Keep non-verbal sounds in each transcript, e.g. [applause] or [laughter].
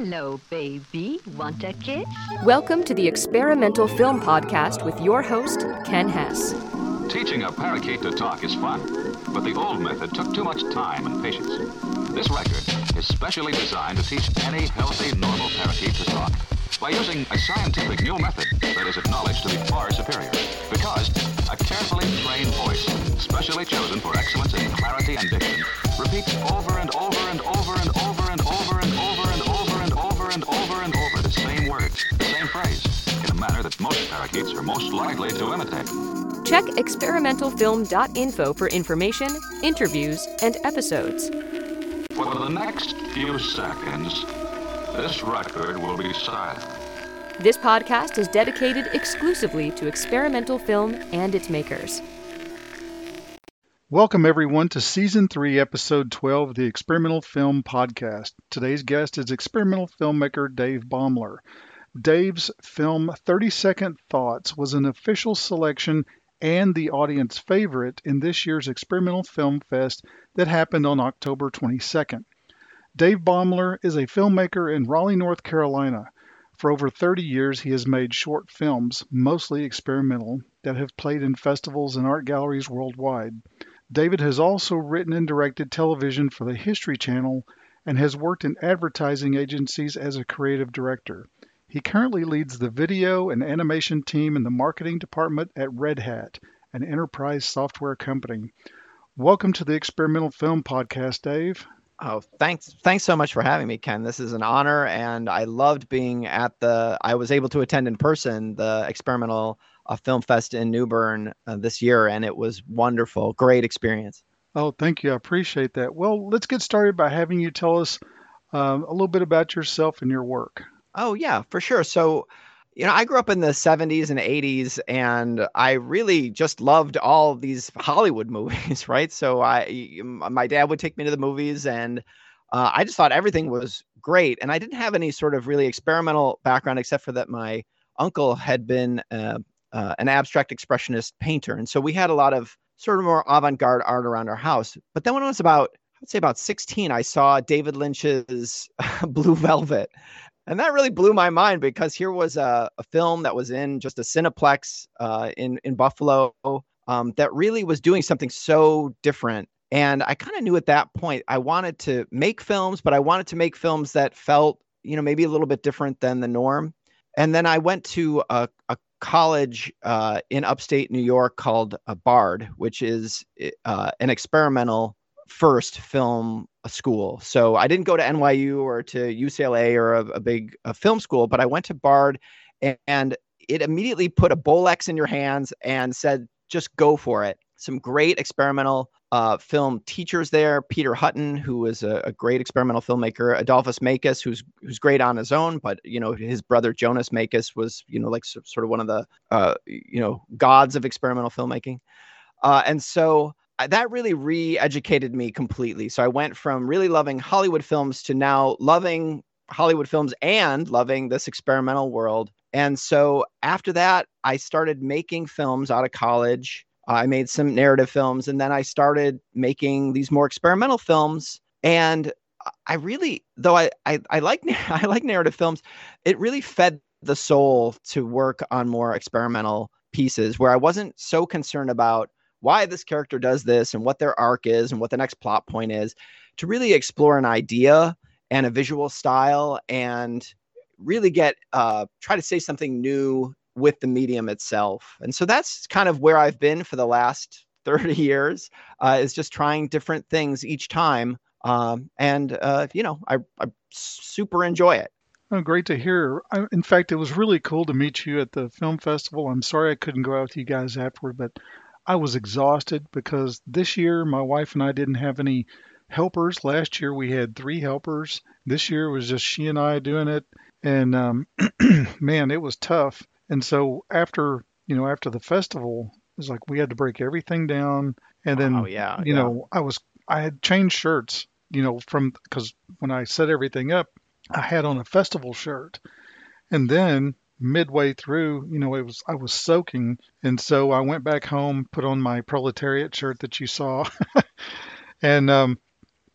Hello, baby. Want a kiss? Welcome to the Experimental Film Podcast with your host, Ken Hess. Teaching a parakeet to talk is fun, but the old method took too much time and patience. This record is specially designed to teach any healthy, normal parakeet to talk by using a scientific new method that is acknowledged to be far superior. Because a carefully trained voice, specially chosen for excellence in clarity and diction, repeats over and over and over and over phrase, in a manner that most parakeets are most likely to imitate. Check experimentalfilm.info for information, interviews, and episodes. For the next few seconds, this record will be silent. This podcast is dedicated exclusively to experimental film and its makers. Welcome, everyone, to Season 3, Episode 12 of the Experimental Film Podcast. Today's guest is experimental filmmaker Dave Baeumler. Dave's film 30 Second Thoughts was an official selection and the audience favorite in this year's Experimental Film Fest that happened on October 22nd. Dave Baeumler is a filmmaker in Raleigh, North Carolina. For over 30 years, he has made short films, mostly experimental, that have played in festivals and art galleries worldwide. David has also written and directed television for the History Channel and has worked in advertising agencies as a creative director. He currently leads the video and animation team in the marketing department at Red Hat, an enterprise software company. Welcome to the Experimental Film Podcast, Dave. Oh, thanks. Thanks so much for having me, Ken. This is an honor and I loved being at the I was able to attend in person the experimental uh, film fest in New Bern uh, this year and it was wonderful. Great experience. Oh, thank you. I appreciate that. Well, let's get started by having you tell us um, a little bit about yourself and your work. Oh, yeah, for sure. So, you know, I grew up in the 70s and 80s and I really just loved all these Hollywood [laughs] movies, right? So I my dad would take me to the movies and uh, I just thought everything was great and I didn't have any sort of really experimental background except for that my uncle had been uh, uh, an abstract expressionist painter and so we had a lot of sort of more avant-garde art around our house. But then when I was about I'd say about 16, I saw David Lynch's [laughs] Blue Velvet and that really blew my mind because here was a, a film that was in just a Cineplex uh, in in Buffalo um, that really was doing something so different. And I kind of knew at that point I wanted to make films, but I wanted to make films that felt, you know, maybe a little bit different than the norm. And then I went to a, a college uh, in upstate New York called uh, Bard, which is uh, an experimental first film school. So I didn't go to NYU or to UCLA or a, a big a film school, but I went to Bard and, and it immediately put a Bolex in your hands and said, just go for it. Some great experimental uh, film teachers there. Peter Hutton, who was a, a, great experimental filmmaker. Adolfas Mekas, who's who's great on his own, but you know his brother Jonas Mekas was you know like so, sort of one of the uh, you know gods of experimental filmmaking. Uh, and so that really re-educated me completely. So I went from really loving Hollywood films to now loving Hollywood films and loving this experimental world. And so after that, I started making films out of college. I made some narrative films and then I started making these more experimental films. And I really, though I, I, I like [laughs] I like narrative films, it really fed the soul to work on more experimental pieces where I wasn't so concerned about why this character does this and what their arc is and what the next plot point is to really explore an idea and a visual style and really get uh, try to say something new with the medium itself and so that's kind of where i've been for the last [laughs] 30 years uh, is just trying different things each time um, and uh, you know I, I super enjoy it Oh, great to hear. I, in fact, it was really cool to meet you at the film festival. I'm sorry I couldn't go out with you guys afterward, but I was exhausted because this year my wife and I didn't have any helpers. Last year we had three helpers. This year it was just she and I doing it, and um, [clears throat] man, it was tough. And so after you know after the festival, it was like we had to break everything down, and then oh, yeah, you yeah. know I was I had changed shirts, you know, from because when I set everything up, I had on a festival shirt, and then midway through, you know, it was I was soaking, and so I went back home, put on my proletariat shirt that you saw, [laughs] and um,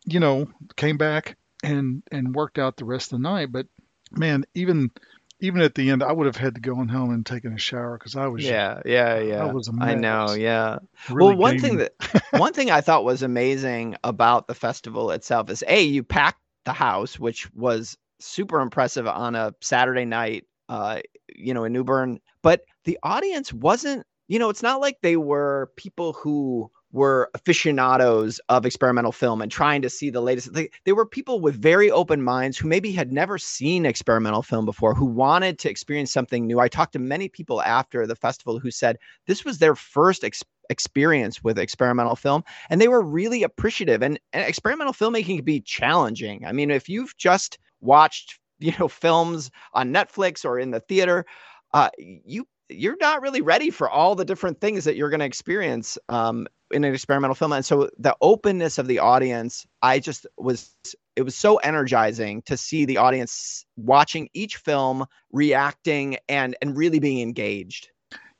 you know, came back, and and worked out the rest of the night. But man, even even at the end, I would have had to go on home and taken a shower because I was Yeah, yeah, yeah. I was I know, yeah. really well, one thing that [laughs] one thing I thought was amazing about the festival itself is a you packed the house, which was super impressive on a Saturday night, uh, you know, in New Bern. But the audience wasn't, you know, it's not like they were people who were aficionados of experimental film and trying to see the latest. They, they were people with very open minds who maybe had never seen experimental film before, who wanted to experience something new. I talked to many people after the festival who said this was their first ex- experience with experimental film and they were really appreciative and, and experimental filmmaking can be challenging i mean if you've just watched you know films on netflix or in the theater uh, you you're not really ready for all the different things that you're going to experience um, in an experimental film and so the openness of the audience i just was it was so energizing to see the audience watching each film reacting and and really being engaged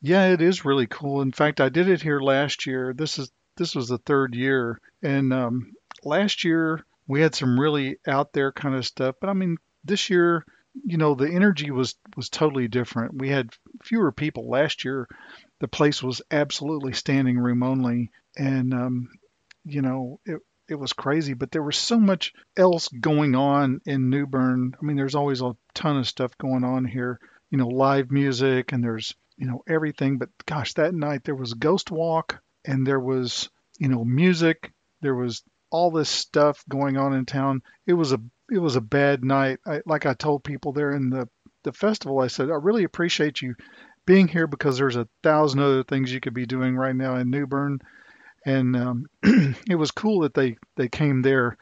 Yeah, it is really cool. In fact, I did it here last year. This is this was the third year, and um, last year we had some really out there kind of stuff. But I mean, this year, you know, the energy was was totally different. We had fewer people last year. The place was absolutely standing room only, and um, you know, it it was crazy. But there was so much else going on in New Bern. I mean, there's always a ton of stuff going on here. You know, live music, and there's you know everything but gosh that night there was ghost walk and there was you know music there was all this stuff going on in town it was a it was a bad night I, like i told people there in the the festival i said i really appreciate you being here because there's a thousand other things you could be doing right now in new bern and um, [clears throat] it was cool that they they came there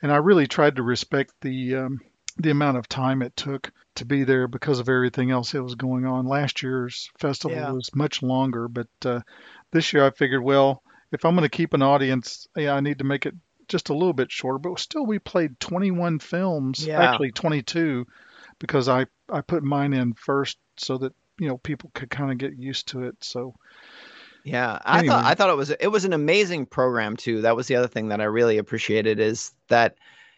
and i really tried to respect the um, the amount of time it took to be there because of everything else that was going on. Last year's festival Yeah. was much longer, but uh, this year I figured, well, if I'm going to keep an audience, yeah, I need to make it just a little bit shorter. But still, we played 21 films, Yeah. actually 22, because I I put mine in first so that you know people could kind of get used to it. So Yeah, I Anyway. thought I thought it was it was an amazing program too. That was the other thing that I really appreciated is that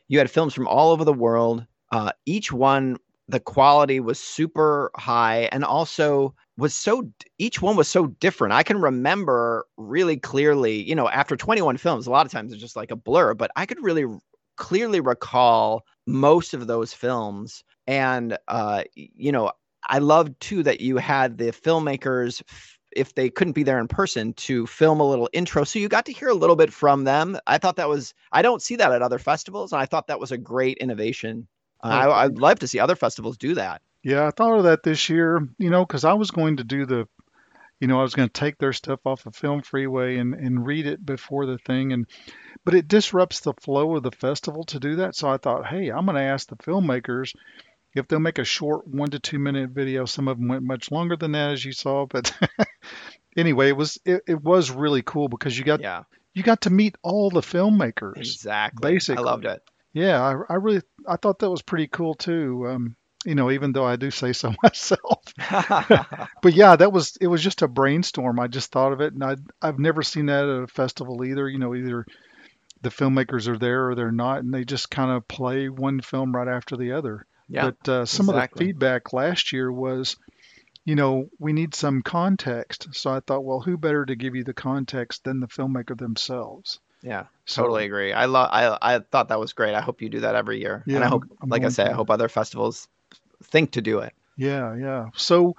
you had films from all over the world. Uh, each one, the quality was super high, and also was so each one was so different. I can remember really clearly, you know, after 21 films, a lot of times it's just like a blur, but I could really clearly recall most of those films, and uh, you know, I loved too that you had the filmmakers if they couldn't be there in person to film a little intro. So you got to hear a little bit from them. I thought that was i don't see that at other festivals and i thought that was a great innovation uh, Oh. I, i'd love to see other festivals do that yeah, I thought of that this year, you know, because I was going to do the, you know, I was going to take their stuff off of Film Freeway and and read it before the thing, and but it disrupts the flow of the festival to do that. So I thought, hey, I'm going to ask the filmmakers if they'll make a short one to two minute video. Some of them went much longer than that, as you saw, but [laughs] anyway, it was it, it was really cool because you got yeah you got to meet all the filmmakers. exactly basically. i loved it Yeah, I, I really I thought that was pretty cool too. Um, you know, even though I do say so [laughs] myself. [laughs] But yeah, that was it was just a brainstorm. I just thought of it, and I I've never seen that at a festival either. You know, either the filmmakers are there or they're not, and they just kind of play one film right after the other. yeah But uh, some of the feedback last year was, you know, we need some context. So I thought, well, who better to give you the context than the filmmaker themselves? Yeah totally agree i love I, I thought that was great i hope you do that every year Yeah, and i hope I'm- like i say i hope other festivals think to do it Yeah, yeah. So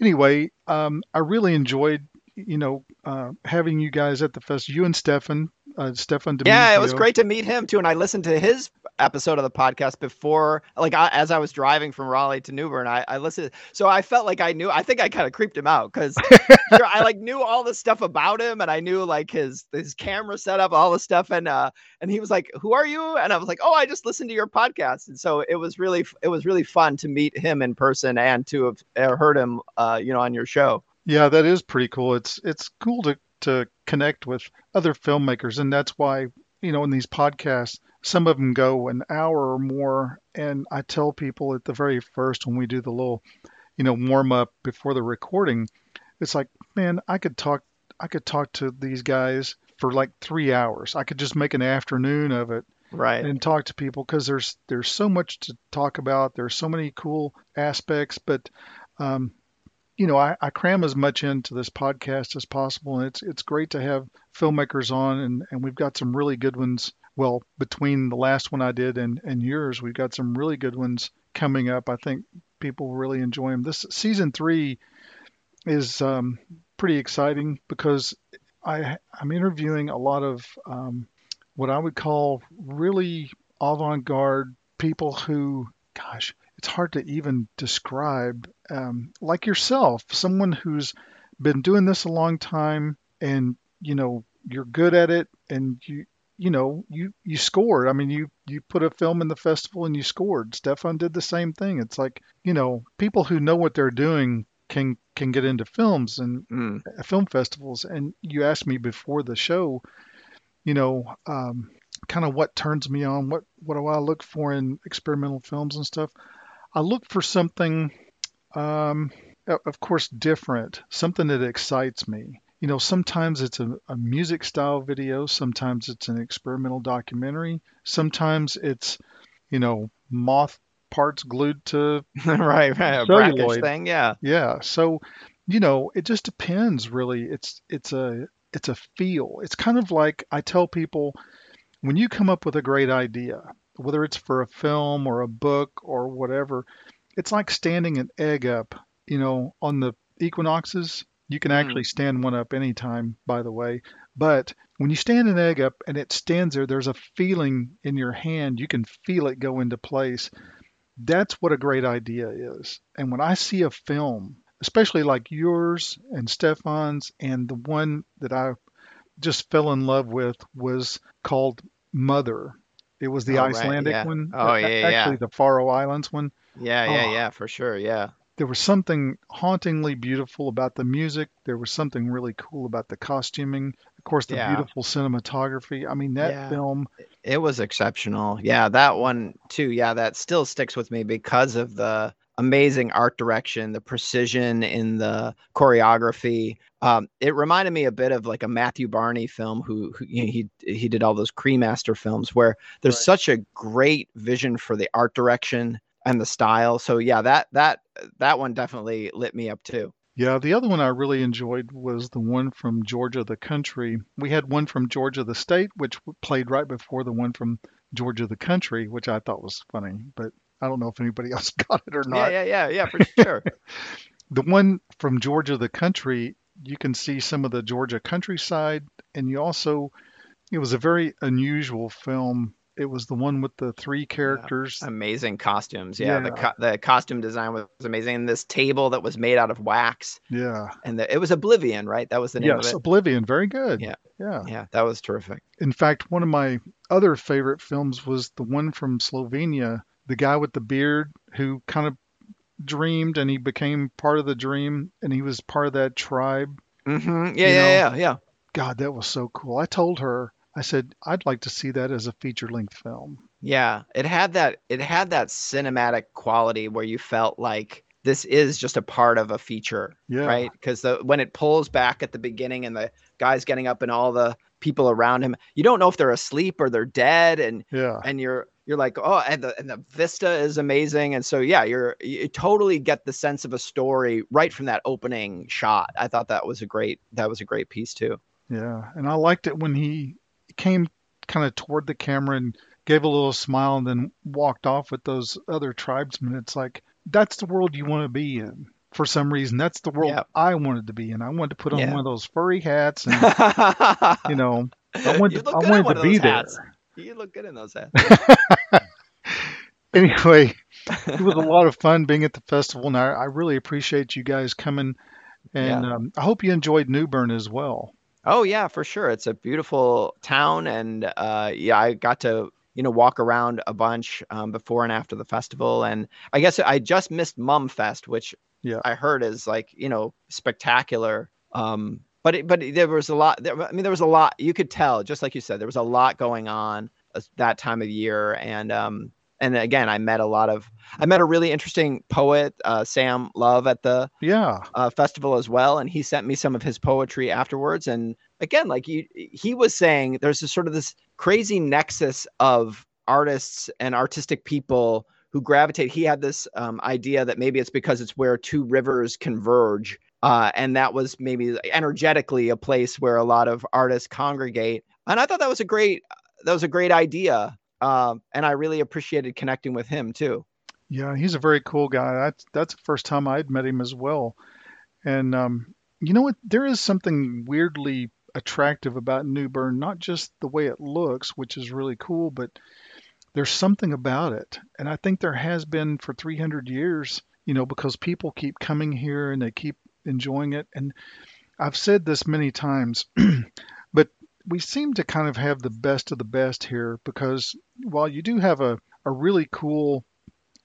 anyway, um, I really enjoyed, you know, uh, having you guys at the fest. You and Stefan, uh, Stefan. Yeah, it was great to meet him too. And I listened to his episode of the podcast before, like I, as I was driving from Raleigh to New Bern. I, I listened, so I felt like I knew. I think I kind of creeped him out because [laughs] I like knew all the stuff about him, and I knew like his his camera setup, all the stuff, and uh, and he was like, "Who are you?" And I was like, "Oh, I just listened to your podcast." And so it was really it was really fun to meet him in person and to have uh, heard him, uh, you know, on your show. Yeah, that is pretty cool. It's it's cool to to connect with other filmmakers, and that's why you know in these podcasts, some of them go an hour or more, and I tell people at the very first when we do the little, you know, warm up before the recording, it's like, man, I could talk I could talk to these guys for like three hours. I could just make an afternoon of it. Right. and talk to people because there's there's so much to talk about. There's so many cool aspects, but um, you know, I, I cram as much into this podcast as possible, and it's it's great to have filmmakers on, and and we've got some really good ones. Well, between the last one I did and and yours, we've got some really good ones coming up. I think people will really enjoy them. This season three is um, pretty exciting because I I'm interviewing a lot of um, what I would call really avant-garde people who, gosh, it's hard to even describe. Um, like yourself, someone who's been doing this a long time, and you know you're good at it, and you you know you you scored. I mean, you you put a film in the festival and you scored. Stefan did the same thing. It's like you know people who know what they're doing can can get into films and Mm. uh, film festivals. And you asked me before the show, you know, um, kind of what turns me on, what what do I look for in experimental films and stuff. I look for something, um, of course, different, something that excites me. You know, sometimes it's a, a music style video, sometimes it's an experimental documentary, sometimes it's, you know, moth parts glued to [laughs] right, right. A brackish thing. Yeah. yeah. So, you know, it just depends really. It's it's a it's a feel. It's kind of like I tell people when you come up with a great idea, whether it's for a film or a book or whatever, it's like standing an egg up, you know, on the equinoxes. You can Mm. actually stand one up anytime, by the way. But when you stand an egg up and it stands there, there's a feeling in your hand. You can feel it go into place that's what a great idea is. And when I see a film, especially like yours and Stefan's, and the one that I just fell in love with was called Mother. It was the Oh, right, Icelandic yeah. one. Oh, yeah, yeah, Actually, the Faroe Islands one. Yeah, yeah, Oh. yeah, for sure. Yeah. There was something hauntingly beautiful about the music. There was something really cool about the costuming. Of course, the Yeah. beautiful cinematography. I mean, that Yeah. film. It was exceptional. Yeah, that one too. Yeah, that still sticks with me because of the amazing art direction, the precision in the choreography. Um, it reminded me a bit of like a Matthew Barney film, who, who you know, he he did all those Cremaster films, where there's Right. such a great vision for the art direction and the style. So yeah, that that that one definitely lit me up too. Yeah, the other one I really enjoyed was the one from Georgia the country. We had one from Georgia the state, which played right before the one from Georgia the country, which I thought was funny, but I don't know if anybody [laughs] else got it or not. yeah, yeah, yeah, yeah, for sure. [laughs] The one from Georgia the country, you can see some of the Georgia countryside, and you also, it was a very unusual film. It was the one with the three characters. amazing costumes. Yeah, the co- the costume design was amazing. And this table that was made out of wax, Yeah. and the, it was Oblivion, right? That was the name Yes, of it. Oblivion. Very good. Yeah. Yeah. Yeah, that was terrific. In fact, one of my other favorite films was the one from Slovenia, the guy with the beard who kind of dreamed and he became part of the dream and he was part of that tribe. hmm Yeah, You yeah, know, yeah, yeah. God, that was so cool. I told her, I said, I'd like to see that as a feature length film. Yeah, it had that. It had that cinematic quality where you felt like this is just a part of a feature, Yeah. right? Because the when it pulls back at the beginning and the guy's getting up and all the people around him, you don't know if they're asleep or they're dead, and Yeah. and you're you're like oh and the and the vista is amazing and so yeah you're you totally get the sense of a story right from that opening shot i thought that was a great that was a great piece too Yeah. And I liked it when he came kind of toward the camera and gave a little smile and then walked off with those other tribesmen. It's like, that's the world you want to be in. For some reason, that's the world Yeah. I wanted to be in. I wanted to put on Yeah. one of those furry hats and [laughs] you know, I wanted You to, I wanted to be those there. hats. you look good in those hats [laughs] [laughs] Anyway, [laughs] it was a lot of fun being at the festival, and I, I really appreciate you guys coming. And Yeah. um, I hope you enjoyed New Bern as well. Oh yeah, for sure. It's a beautiful town, and uh, yeah, I got to you know walk around a bunch um, before and after the festival, and I guess I just missed Mum Fest, which Yeah. I heard is like you know spectacular. Um, but it, but there was a lot. There, I mean, there was a lot. You could tell, just like you said, there was a lot going on uh, that time of year, and um, and again, I met a lot of. I met a really interesting poet, uh, Sam Love, at the Yeah. uh, festival as well, and he sent me some of his poetry afterwards, and again, like you, he was saying, there's this sort of this crazy nexus of artists and artistic people who gravitate. He had this um, idea that maybe it's because it's where two rivers converge. Uh, and that was maybe energetically a place where a lot of artists congregate. And I thought that was a great, that was a great idea. Um, and I really appreciated connecting with him too. Yeah, he's a very cool guy. That's that's the first time I'd met him as well. And um, you know what? There is something weirdly attractive about New Bern, not just the way it looks, which is really cool, but there's something about it. And I think there has been for 300 years, you know, because people keep coming here and they keep enjoying it. And I've said this many times, [clears throat] we seem to kind of have the best of the best here because while you do have a, a really cool,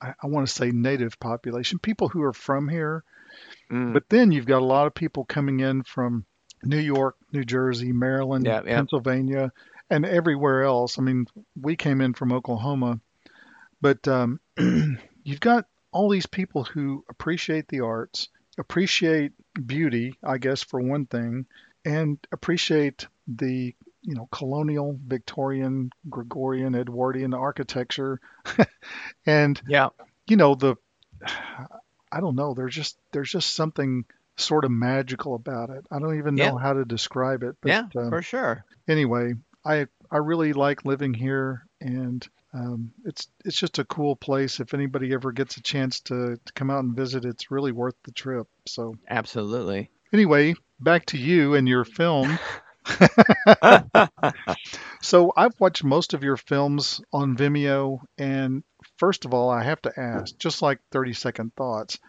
I, I want to say native population, people who are from here, Mm. but then you've got a lot of people coming in from New York, New Jersey, Maryland, Yeah, yeah. Pennsylvania, and everywhere else. I mean, we came in from Oklahoma, but um, [clears throat] you've got all these people who appreciate the arts, appreciate beauty, I guess, for one thing, and appreciate the you know colonial Victorian, Gregorian, Edwardian architecture, [laughs] and Yeah. you know the I don't know. There's just there's just something sort of magical about it. I don't even know Yeah. how to describe it. But yeah, um, for sure. anyway, I I really like living here, and um, it's it's just a cool place. If anybody ever gets a chance to, to come out and visit, it's really worth the trip. So Absolutely. anyway, back to you and your film. [laughs] [laughs] So I've watched most of your films on Vimeo, and first of all, I have to ask, just like 30 second thoughts,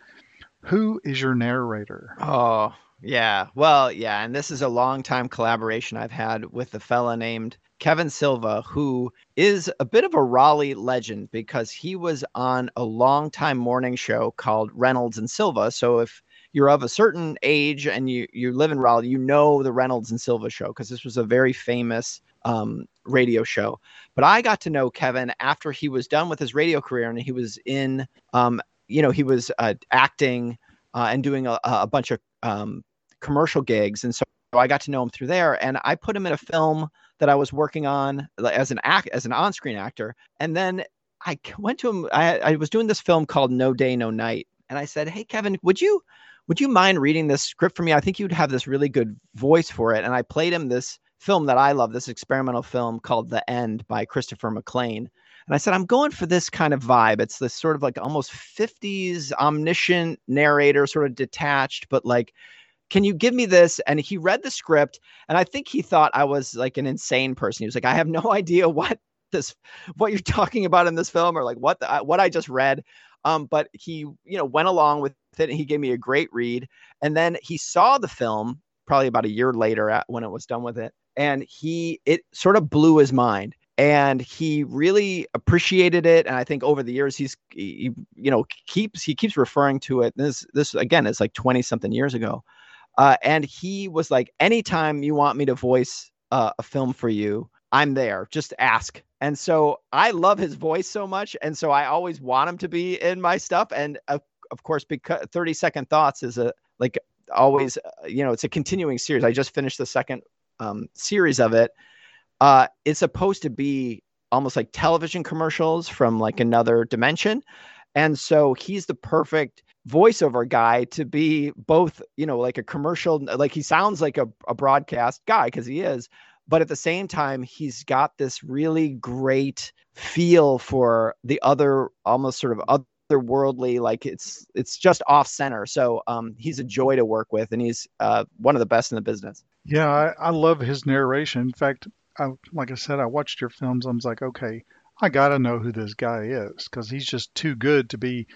who is your narrator? Oh, yeah. Well, yeah. And this is a long time collaboration I've had with a fella named Kevin Silva, who is a bit of a Raleigh legend because he was on a long time morning show called Reynolds and Silva. So if you're of a certain age and you, you live in Raleigh, you know the Reynolds and Silva show because this was a very famous um, radio show. But I got to know Kevin after he was done with his radio career and he was in, um, you know, he was uh, acting uh, and doing a, a bunch of um, commercial gigs. And so I got to know him through there. And I put him in a film that I was working on as an act as an on-screen actor. And then I went to him. I, I was doing this film called No Day No Night, and I said, "Hey, Kevin, would you would you mind reading this script for me? I think you'd have this really good voice for it." And I played him this film that I love, this experimental film called The End by Christopher Maclaine. And I said, I'm going for this kind of vibe. It's this sort of like almost 50s omniscient narrator, sort of detached, but like, can you give me this? And he read the script, and I think he thought I was like an insane person. He was like, I have no [laughs] idea what this, what you're talking about in this film, or like what the, what I just read. Um, but he, you know, went along with it, and he gave me a great read. And then he saw the film probably about a year later at, when it was done with it, and he it sort of blew his mind. And he really appreciated it. And i think over the years he's he, you know keeps he keeps referring to it. This this again is like 20 something years ago. Uh, and he was like anytime you want me to voice uh, a film for you i'm there just ask and so i love his voice so much and so i always want him to be in my stuff and of, of course because 30 second thoughts is a like always uh, you know it's a continuing series i just finished the second um, series of it uh, it's supposed to be almost like television commercials from like another dimension. And so he's the perfect voiceover guy to be both, you know, like a commercial, like he sounds like a, a broadcast guy because he is, but at the same time, he's got this really great feel for the other, almost sort of otherworldly, like it's it's just off center. So um, he's a joy to work with, and he's uh, one of the best in the business. Yeah, I, I love his narration. In fact, I, like I said, I watched your films. I was like, okay, I got to know who this guy is because he's just too good to be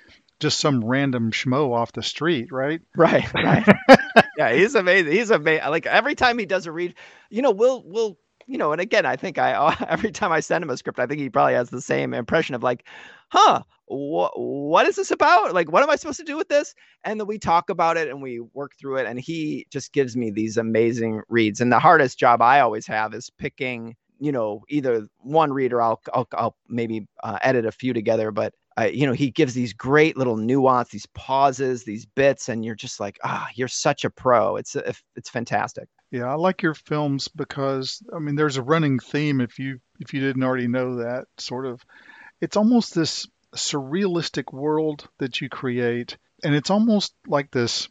just some random schmo off the street, right? Right, right. [laughs] yeah, he's amazing. He's amazing. Like every time he does a read, you know, we'll we'll you know, and again, I think I [laughs] every time I send him a script, I think he probably has the same impression of like, huh, what what is this about? Like, what am I supposed to do with this? And then we talk about it and we work through it, and he just gives me these amazing reads. And the hardest job I always have is picking, you know, either one read or I'll I'll, I'll maybe uh, edit a few together, but uh, you know, he gives these great little nuance, these pauses, these bits, and you're just like, ah, you're such a pro. It's it's fantastic. Yeah, I like your films because I mean, there's a running theme. If you if you didn't already know that, sort of, it's almost this surrealistic world that you create, and it's almost like this.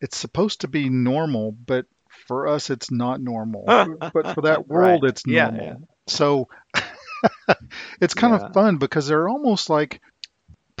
It's supposed to be normal, but for us, it's not normal. but for that [laughs] world, right. it's normal. Yeah, yeah. So [laughs] it's kind Yeah. of fun because they're almost like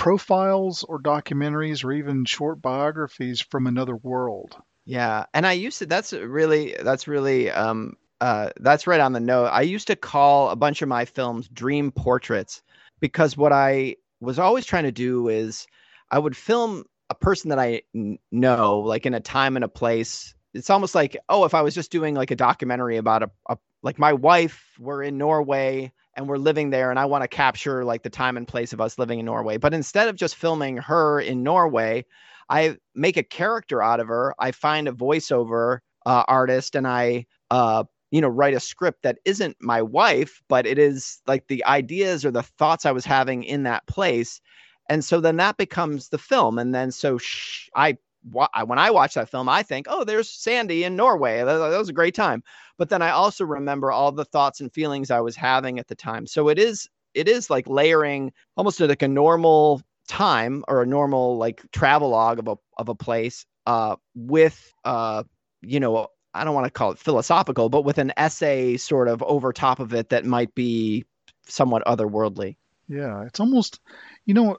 profiles or documentaries or even short biographies from another world. Yeah, and I used to. That's really. That's really. Um. Uh. That's right on the note. I used to call a bunch of my films dream portraits because what I was always trying to do is I would film a person that I n- know, like in a time and a place. It's almost like, oh, if I was just doing like a documentary about a, a like my wife, we're in Norway and we're living there, and I want to capture like the time and place of us living in Norway. But instead of just filming her in Norway, I make a character out of her. I find a voiceover uh, artist, and I, uh, you know, write a script that isn't my wife, but it is like the ideas or the thoughts I was having in that place. And so then that becomes the film. And then so sh- I, I- when I watch that film, I think, oh, there's Sandy in Norway. That, that was a great time. But then I also remember all the thoughts and feelings I was having at the time. So it is, it is like layering almost like a normal time or a normal like travelogue of a of a place uh with uh you know I don't want to call it philosophical but with an essay sort of over top of it that might be somewhat otherworldly. Yeah, it's almost, you know,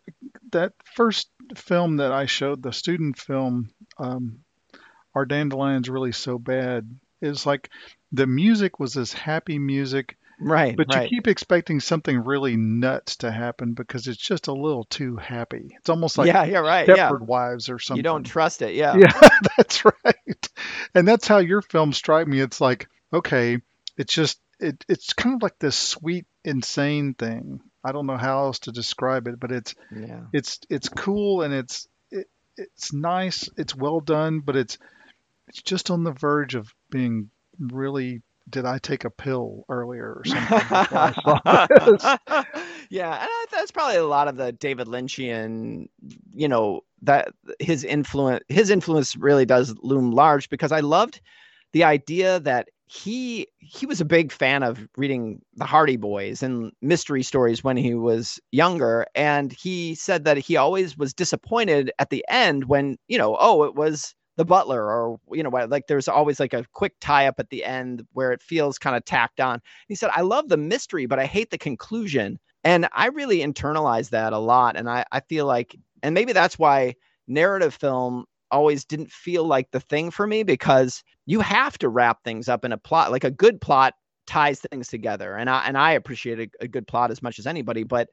that first film that I showed, the student film, um, Our Dandelion's Really So Bad, is like the music was this happy music, Right. but right. you keep expecting something really nuts to happen because it's just a little too happy. It's almost like yeah, yeah, right. Yeah. Stepford Wives or something. You don't trust it. Yeah. [laughs] Yeah, that's right. And that's how your films strike me. It's like, okay, it's just it it's kind of like this sweet, insane thing. I don't know how else to describe it, but it's Yeah. it's it's cool and it's it, it's nice, it's well done, but it's it's just on the verge of being really did I take a pill earlier or something before I saw this? yeah, and I, that's probably a lot of the David Lynchian, you know, that his influence his influence really does loom large because I loved the idea that he he was a big fan of reading the Hardy Boys and mystery stories when he was younger. And he said that he always was disappointed at the end when, you know, oh, it was the butler or you know like there's always like a quick tie up at the end where it feels kind of tacked on. He said i love the mystery but i hate the conclusion. And i really internalized that a lot. And i, I feel like and maybe that's why narrative film always didn't feel like the thing for me because you have to wrap things up in a plot like a good plot ties things together. And i and i appreciate a, a good plot as much as anybody but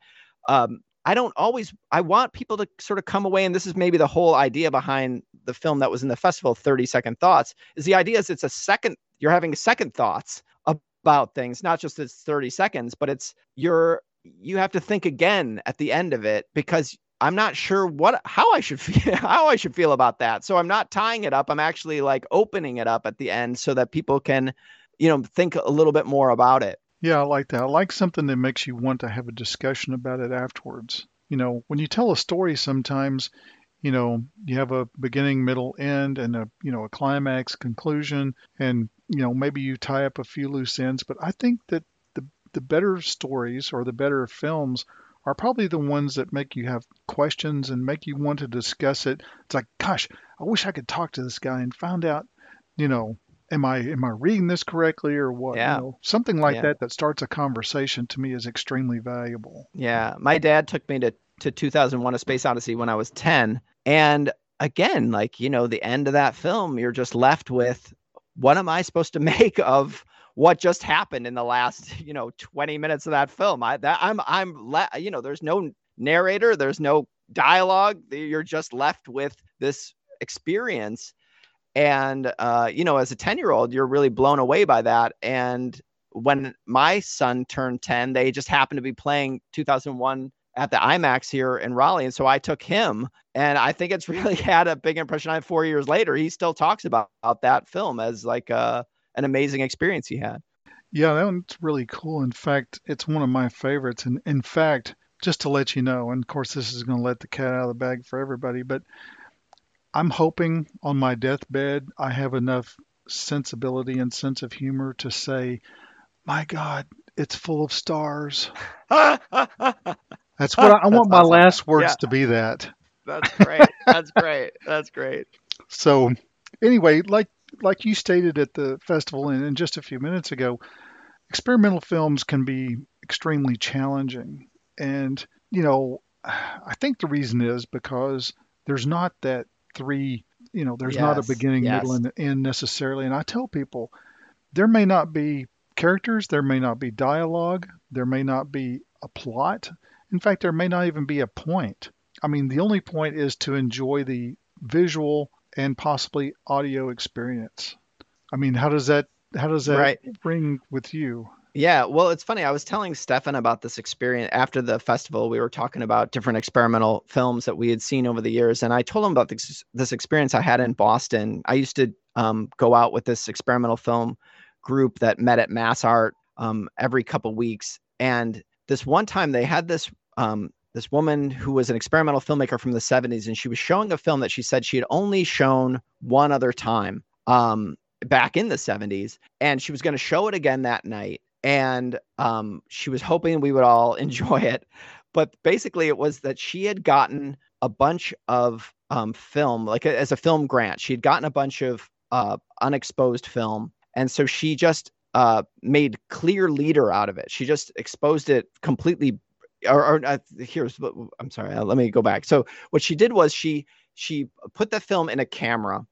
um I don't always I want people to sort of come away and this is maybe the whole idea behind the film that was in the festival 30 second thoughts is the idea is it's a second you're having second thoughts about things not just it's 30 seconds but it's you're you have to think again at the end of it because I'm not sure what how I should [laughs] feel how I should feel about that so I'm not tying it up I'm actually like opening it up at the end so that people can you know think a little bit more about it Yeah, I like that. I like something that makes you want to have a discussion about it afterwards. You know, when you tell a story sometimes, you know, you have a beginning, middle, end and a, you know, a climax, conclusion, and you know, maybe you tie up a few loose ends, but I think that the the better stories or the better films are probably the ones that make you have questions and make you want to discuss it. It's like, gosh, I wish I could talk to this guy and find out, you know, am I am I reading this correctly or what? You Yeah. know, something like Yeah. that that starts a conversation to me is extremely valuable. Yeah, my dad took me to to 2001: A Space Odyssey when I was 10, and again, like you know, the end of that film, you're just left with what am I supposed to [laughs] make of what just happened in the last [laughs] you know 20 minutes of that film? I that I'm I'm le- you know, there's no narrator, there's no dialogue, you're just left with this experience. And uh, you know, as a 10 year old, you're really blown away by that. And when my son turned 10, they just happened to be playing 2001 at the IMAX here in Raleigh. And so I took him, and I think it's [laughs] really had a big impression on him four years later. He still talks about, about that film as like uh, an amazing experience he had. Yeah, that one's really cool. In fact, it's one of my favorites. And in fact, just to let you know, and of course, this is going to let the cat out of the bag for everybody, but I'm hoping on my deathbed I have enough sensibility and sense of humor to say, my God, it's full of stars. [laughs] That's what I, I want my awesome. last words Yeah. to be that. That's great. That's great. That's great. [laughs] So anyway, like like you stated at the festival and, and just a few minutes ago, experimental films can be extremely challenging. And, you know, I think the reason is because there's not that three, you know, there's not a beginning, yes. middle, and end necessarily. And I tell people there may not be characters, there may not be dialogue, there may not be a plot. In fact, there may not even be a point. I mean, the only point is to enjoy the visual and possibly audio experience. I mean, how does that how does that Right. ring with you? Yeah, well, it's funny. I was telling Stefan about this experience after the festival. We were talking about different experimental films that we had seen over the years, and I told him about this this experience I had in Boston. I used to um, go out with this experimental film group that met at Mass Art um, every couple weeks, and this one time they had this um, this woman who was an experimental filmmaker from the 70s, and she was showing a film that she said she had only shown one other time um, back in the 70s, and she was going to show it again that night and um, she was hoping we would all [laughs] enjoy it. But basically, it was that she had gotten a bunch of um, film, like a- as a film grant. She had gotten a bunch of uh, unexposed film, and so she just uh, made clear leader out of it. She just exposed it completely. Or, or uh, here's, I'm sorry. uh, let me go back. So what she did was she she put the film in a camera,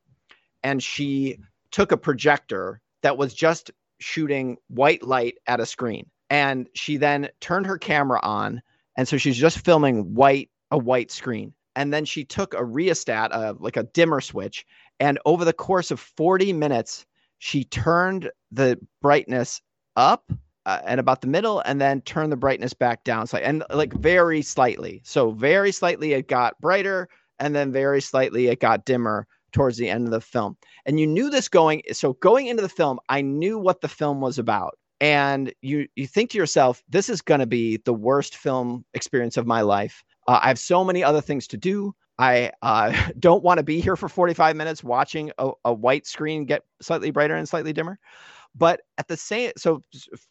and she took a projector that was just shooting white light at a screen and she then turned her camera on and so she's just filming white a white screen and then she took a rheostat uh, like a dimmer switch and over the course of 40 minutes she turned the brightness up uh, at about the middle and then turn the brightness back down so and like very slightly. So very slightly it got brighter and then very slightly it got dimmer towards the end of the film. And you knew this going so going into the film i knew what the film was about. And you you think to yourself this is going to be the worst film experience of my life. Uh, i have so many other things to do. I uh, [laughs] don't want to be here for 45 minutes watching a, a white screen get slightly brighter and slightly dimmer but at the same so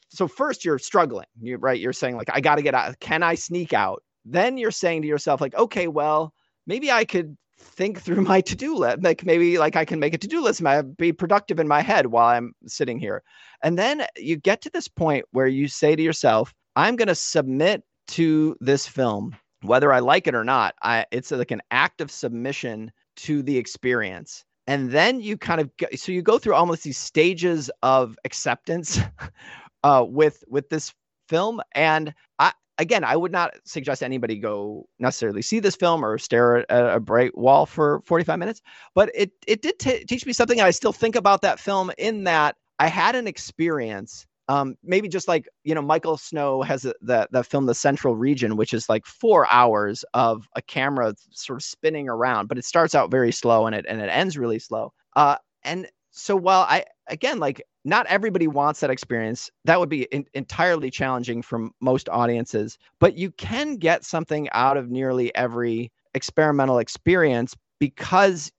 so first you're struggling you right? You're saying like i got to get out can i sneak out? Then you're saying to yourself like okay well maybe i could think through my to-do list like maybe like i can make a to-do list and be productive in my head while i'm sitting here. And then you get to this point where you say to yourself i'm going to submit to this film whether i like it or not. I it's like an act of submission to the experience and then you kind of go, so you go through almost these stages of acceptance [laughs] uh with with this film and i again, I would not suggest anybody go necessarily see this film or stare at a bright wall for 45 minutes, but it it did t- teach me something. and I still think about that film in that I had an experience. Um, maybe just like you know, Michael Snow has a, the the film The Central Region, which is like four hours of a camera sort of spinning around, but it starts out very slow and it and it ends really slow. Uh, and so while I again like not everybody wants that experience. That would be in- entirely challenging for most audiences, but you can get something out of nearly every experimental experience because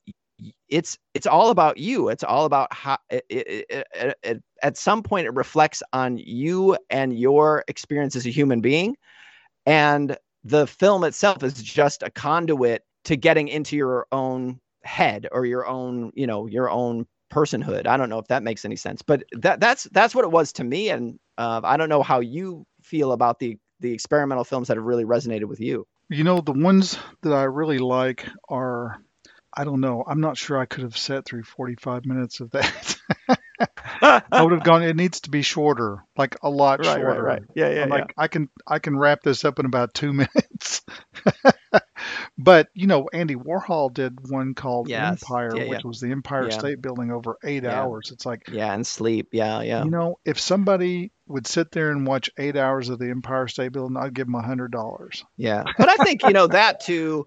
it's it's all about you. It's all about how it, it, it, at some point it reflects on you and your experience as a human being, and the film itself is just a conduit to getting into your own head or your own you know your own personhood. I don't know if that makes any sense, but that that's that's what it was to me. And uh, I don't know how you feel about the the experimental films that have really resonated with you. You know, the ones that I really like are, I don't know, I'm not sure I could have sat through 45 minutes of that. [laughs] I would have gone. It needs to be shorter, like a lot right, shorter. right, right. Yeah, yeah, I'm yeah. like I can I can wrap this up in about two [laughs] minutes. but you know, Andy Warhol did one called Yes. Empire, Yeah, yeah. which was the Empire Yeah. State Building over eight Yeah. hours. It's like yeah, and sleep. Yeah, yeah. you know, if somebody would sit there and watch eight hours of the Empire State Building, I'd give them a hundred dollars. Yeah. But I think, you know, that too,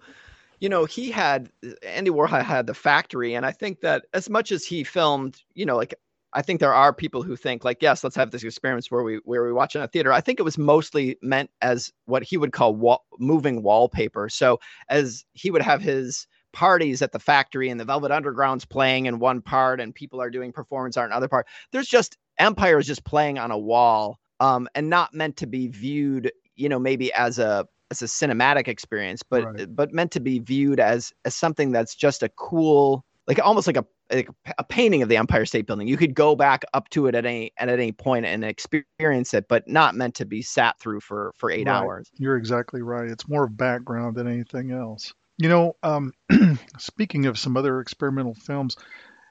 you know, he had Andy Warhol had the factory. And I think that as much as he filmed, you know, like I think there are people who think like, yes, let's have this experience where we where we watch in a theater. I think it was mostly meant as what he would call wa- moving wallpaper. So as he would have his parties at the factory and the Velvet Underground's playing in one part and people are doing performance art in other part. There's just Empire is just playing on a wall um, and not meant to be viewed, you know, maybe as a as a cinematic experience, but Right. but meant to be viewed as as something that's just a cool, like almost like a like a painting of the Empire State Building. You could go back up to it at any at any point and experience it, but not meant to be sat through for for eight Right. hours. You're exactly right. It's more background than anything else. You know, um, [clears throat] speaking of some other experimental films,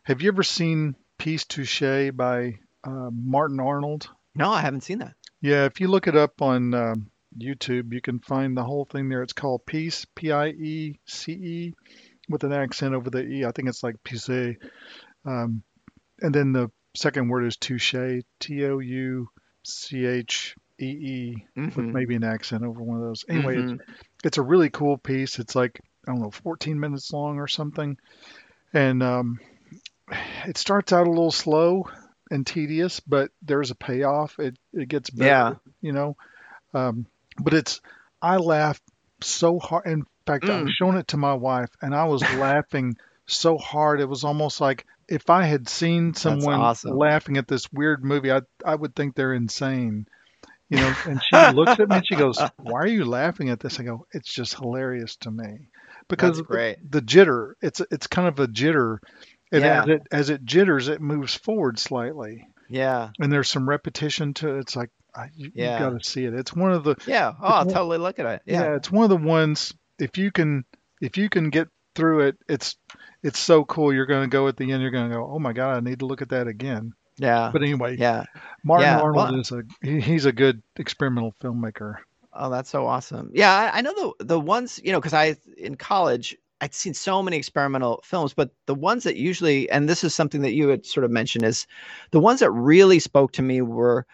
have you ever seen Pièce Touchée by uh, Martin Arnold? No, I haven't seen that. Yeah, if you look it up on um, YouTube, you can find the whole thing there. It's called Peace, P I E C E, with an accent over the E. I think it's like Pice. Um, and then the second word is touche, T O U C H E E, with Mhm. maybe an accent over one of those. Anyway, Mhm. it's, it's a really cool piece. It's like, I don't know, 14 minutes long or something. And um, it starts out a little slow and tedious, but there's a payoff. It, it gets better, Yeah. you know. Um, but it's, I laughed so hard. In fact, I Mm. was showing it to my wife, and I was laughing so hard. It was almost like if I had seen someone awesome. laughing at this weird movie, I I would think they're insane. You know, and she looks at me and she goes, [laughs] "Why are you laughing at this?" I go, "It's just hilarious to me." Because. The, the jitter, it's it's kind of a jitter. And Yeah. as it as it jitters, it moves forward slightly. Yeah. And there's some repetition to it. It's like I, you, Yeah. got to see it. It's one of the Yeah. Oh, I'll one- totally look at it. yeah. Yeah. it's one of the ones if you can if you can get through it, it's it's so cool. You're going to go at the end. You're going to go, oh my god, I need to look at that again. Yeah. But anyway, Yeah. Martin Yeah, Arnold well- is a he, he's a good experimental filmmaker. Oh, that's so awesome. Yeah, I, I know the the ones you know because I in college I'd seen so many experimental films, but the ones that usually and this is something that you had sort of mentioned is the ones that really spoke to me were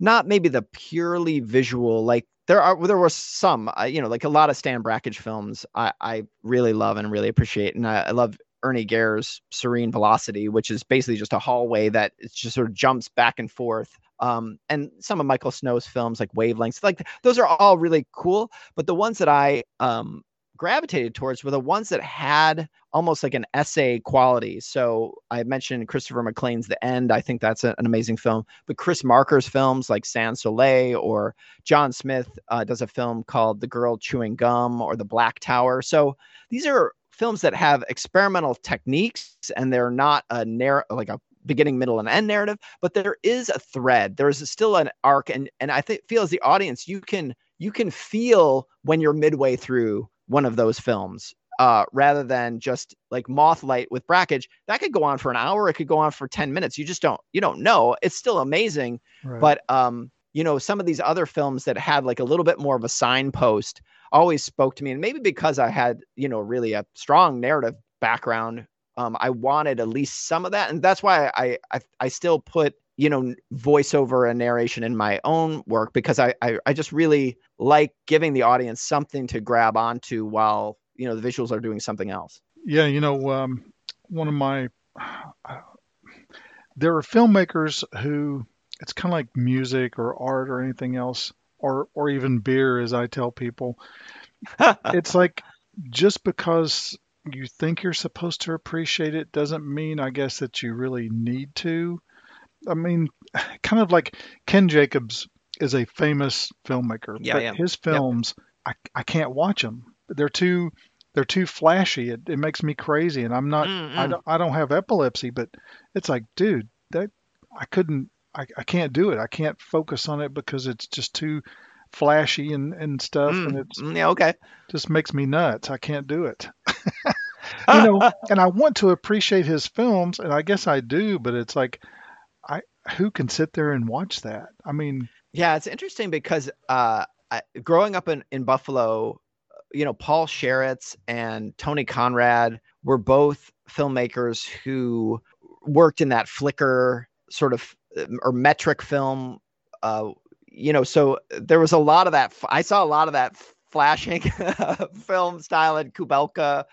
not maybe the purely visual like there are there were some uh, you know like a lot of Stan Brakhage films I I really love and really appreciate and I, I love Ernie Gehr's Serene Velocity, which is basically just a hallway that just sort of jumps back and forth. Um, and some of Michael Snow's films like Wavelengths, like those are all really cool. But the ones that I um, gravitated towards were the ones that had almost like an essay quality. So I mentioned Christopher Maclaine's The End. I think that's a- an amazing film. But Chris Marker's films like Sans Soleil or John Smith uh, does a film called The Girl Chewing Gum or The Black Tower. So these are films that have experimental techniques and they're not a narr- like a beginning middle and end narrative but there is a thread there's still an arc and and i think feel as the audience you can you can feel when you're midway through one of those films uh, rather than just like Mothlight with Brakhage, that could go on for an hour. It could go on for 10 minutes. You just don't, you don't know. It's still amazing. Right. But, um, you know, some of these other films that had like a little bit more of a signpost always spoke to me. And maybe because I had, you know, really a strong narrative background, um, I wanted at least some of that. And that's why I, I, I still put, you know, voiceover and narration in my own work because I, I, I just really like giving the audience something to grab onto while, you know, the visuals are doing something else. Yeah, you know, um, one of my there are filmmakers who it's kind of like music or art or anything else or or even beer as I tell people. [laughs] it's like just because you think you're supposed to appreciate it doesn't mean I guess that you really need to. I mean, [sighs] kind of like Ken Jacobs is a famous filmmaker, Yeah, but yeah. his films I, I can't watch them. They're too they're too flashy. It, it makes me crazy, and I'm not. I Mm-mm. don't. I don't have epilepsy, but it's like, dude, that I couldn't. I, I can't do it. I can't focus on it because it's just too flashy and and stuff, and Mm, it's mm, yeah, okay. just makes me nuts. I can't do it. [laughs] you [laughs] know, and I want to appreciate his films, and I guess I do, but it's like, who can sit there and watch that? I mean, Yeah, it's interesting because uh, I, growing up in, in Buffalo, you know, Paul Sharits and Tony Conrad were both filmmakers who worked in that flicker sort of um, or metric film. Uh, you know, so there was a lot of that. I saw a lot of that flashing [laughs] film style at Kubelka.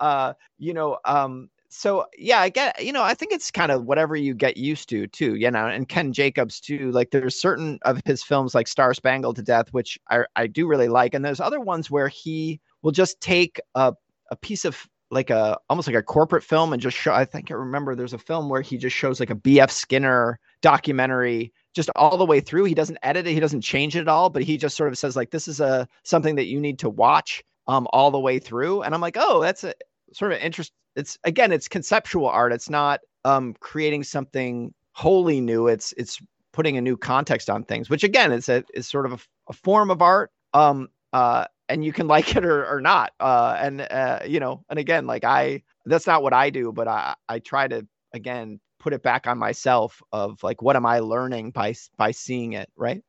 Uh, you know, um, so yeah, I get you know, I think it's kind of whatever you get used to too, you know, and Ken Jacobs too. Like there's certain of his films like Star Spangled to Death, which I I do really like, and there's other ones where he will just take a a piece of like a almost like a corporate film and just show I think I remember there's a film where he just shows like a BF Skinner documentary just all the way through. He doesn't edit it, he doesn't change it at all, but he just sort of says like this is a something that you need to watch um all the way through. And I'm like, oh, that's a sort of interest. It's again, it's conceptual art. It's not um creating something wholly new. It's it's putting a new context on things, which again is a is sort of a, a form of art. Um uh and you can [laughs] like it or, or not. Uh and uh you know, and again, like I that's not what I do, but I I try to again put it back on myself of like what am I learning by by seeing it, right?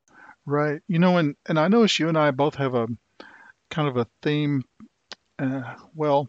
Right. You know, and and I notice you and I both have a kind of a theme. Uh, well,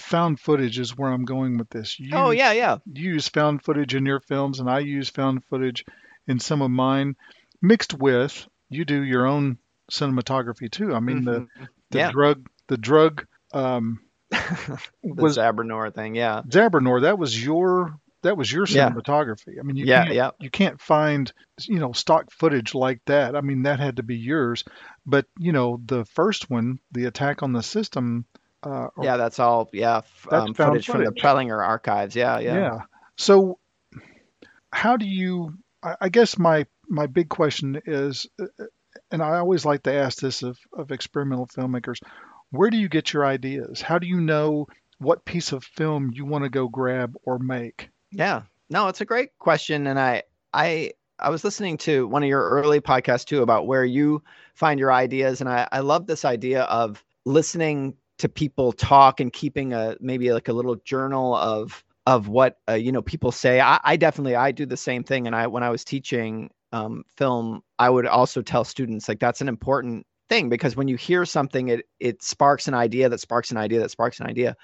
found footage is where I'm going with this. You, oh yeah, yeah. You use found footage in your films, and I use found footage in some of mine, mixed with you do your own cinematography too. I mean mm-hmm. the the yeah. drug the drug um, [laughs] the was Zabranor thing, yeah. Zabranor, that was your that was your cinematography. Yeah. I mean, you yeah, can't, yeah. you can't find you know stock footage like that. I mean, that had to be yours. But you know, the first one, the attack on the system. Uh, yeah, that's all. Yeah, that's um, footage, footage, from the Prelinger archives. Yeah, yeah. Yeah. So, how do you? I, I guess my my big question is, uh, and I always like to ask this of, of experimental filmmakers where do you get your ideas? How do you know what piece of film you want to go grab or make? Yeah. No, it's a great question and I I I was listening to one of your early podcasts too about where you find your ideas and I I love this idea of listening to people talk and keeping a maybe like a little journal of of what uh, you know people say. I, I definitely I do the same thing. And I when I was teaching um, film, I would also tell students like that's an important thing because when you hear something it it sparks an idea that sparks an idea that sparks an idea.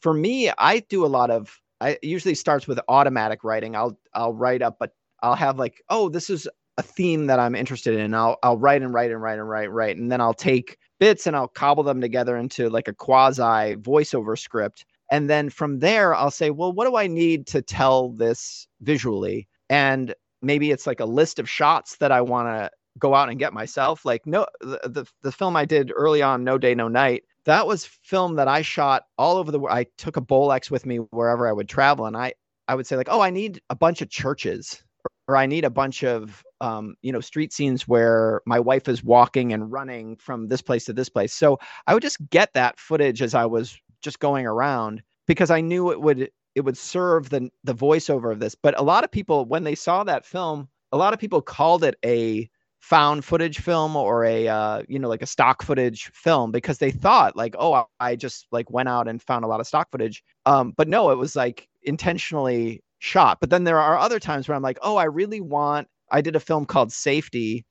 For me i do a lot of i usually starts with automatic writing. I'll i'll write up but i'll have like oh this is a theme that i'm interested in. I'll i'll write and write and write and write write. And then i'll take bits and i'll cobble them together into like a quasi voiceover script and then from there i'll say well what do i need to tell this visually and maybe it's like a list of shots that i want to go out and get myself. Like no the, the, the film I did early on, No Day No Night, that was film that I shot all over the world. I took a Bolex with me wherever I would travel, and I I would say like, oh, I need a bunch of churches, or, or I need a bunch of um, you know street scenes where my wife is walking and running from this place to this place. So I would just get that footage as I was just going around because I knew it would it would serve the the voiceover of this. But a lot of people when they saw that film, a lot of people called it a found footage film or a uh, you know like a stock footage film because they thought like oh I just like went out and found a lot of stock footage um but no it was like intentionally shot but then there are other times where I'm like oh I really want I did a film called Safety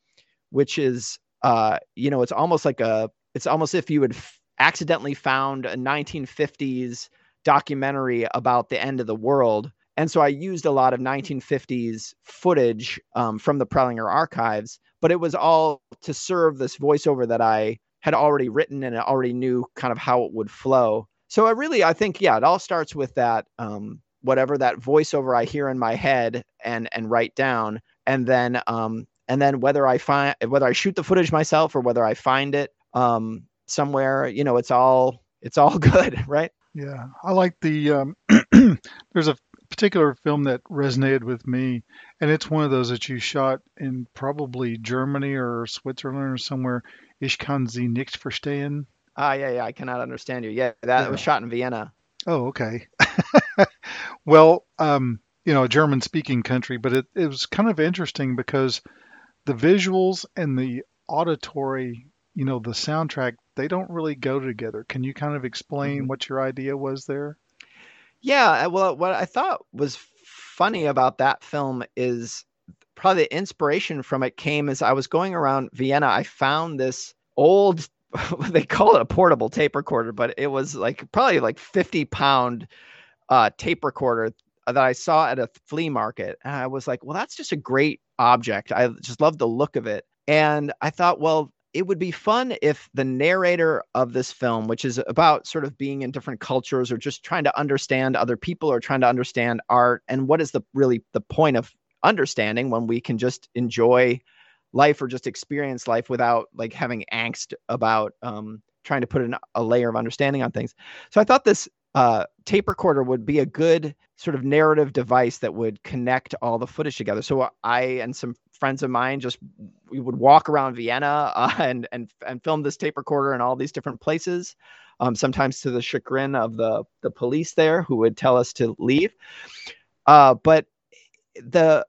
which is uh you know it's almost like a it's almost if you had f- accidentally found a 1950s documentary about the end of the world and so I used a lot of 1950s footage um, from the Prelinger archives, but it was all to serve this voiceover that I had already written and I already knew kind of how it would flow. So I really, I think, yeah, it all starts with that, um, whatever that voiceover I hear in my head and and write down, and then um, and then whether I find whether I shoot the footage myself or whether I find it um, somewhere, you know, it's all it's all [laughs] good, right? Yeah, I like the. Um, [clears throat] there's a particular film that resonated with me, and it's one of those that you shot in probably Germany or Switzerland or somewhere. Ich kann Sie nicht verstehen. Ah, yeah, yeah. I cannot understand you. Yeah, that yeah. was shot in Vienna. Oh, okay. [laughs] well, um, you know, a German-speaking country, but it, it was kind of interesting because the visuals and the auditory, you know, the soundtrack, they don't really go together. Can you kind of explain mm-hmm. what your idea was there? Yeah, well, what I thought was funny about that film is probably the inspiration from it came as I was going around Vienna. I found this old, [laughs] they call it a portable tape recorder, but it was like probably like 50 pound uh, tape recorder that I saw at a flea market. And I was like, well, that's just a great object. I just love the look of it. And I thought, well, it would be fun if the narrator of this film, which is about sort of being in different cultures or just trying to understand other people or trying to understand art, and what is the really the point of understanding when we can just enjoy life or just experience life without like having angst about um, trying to put an, a layer of understanding on things. So I thought this uh, tape recorder would be a good sort of narrative device that would connect all the footage together. So I and some friends of mine just we would walk around Vienna uh, [laughs] and and and film this tape recorder in all these different places. Um, sometimes to the chagrin of the the police there, who would tell us to leave. Uh, but the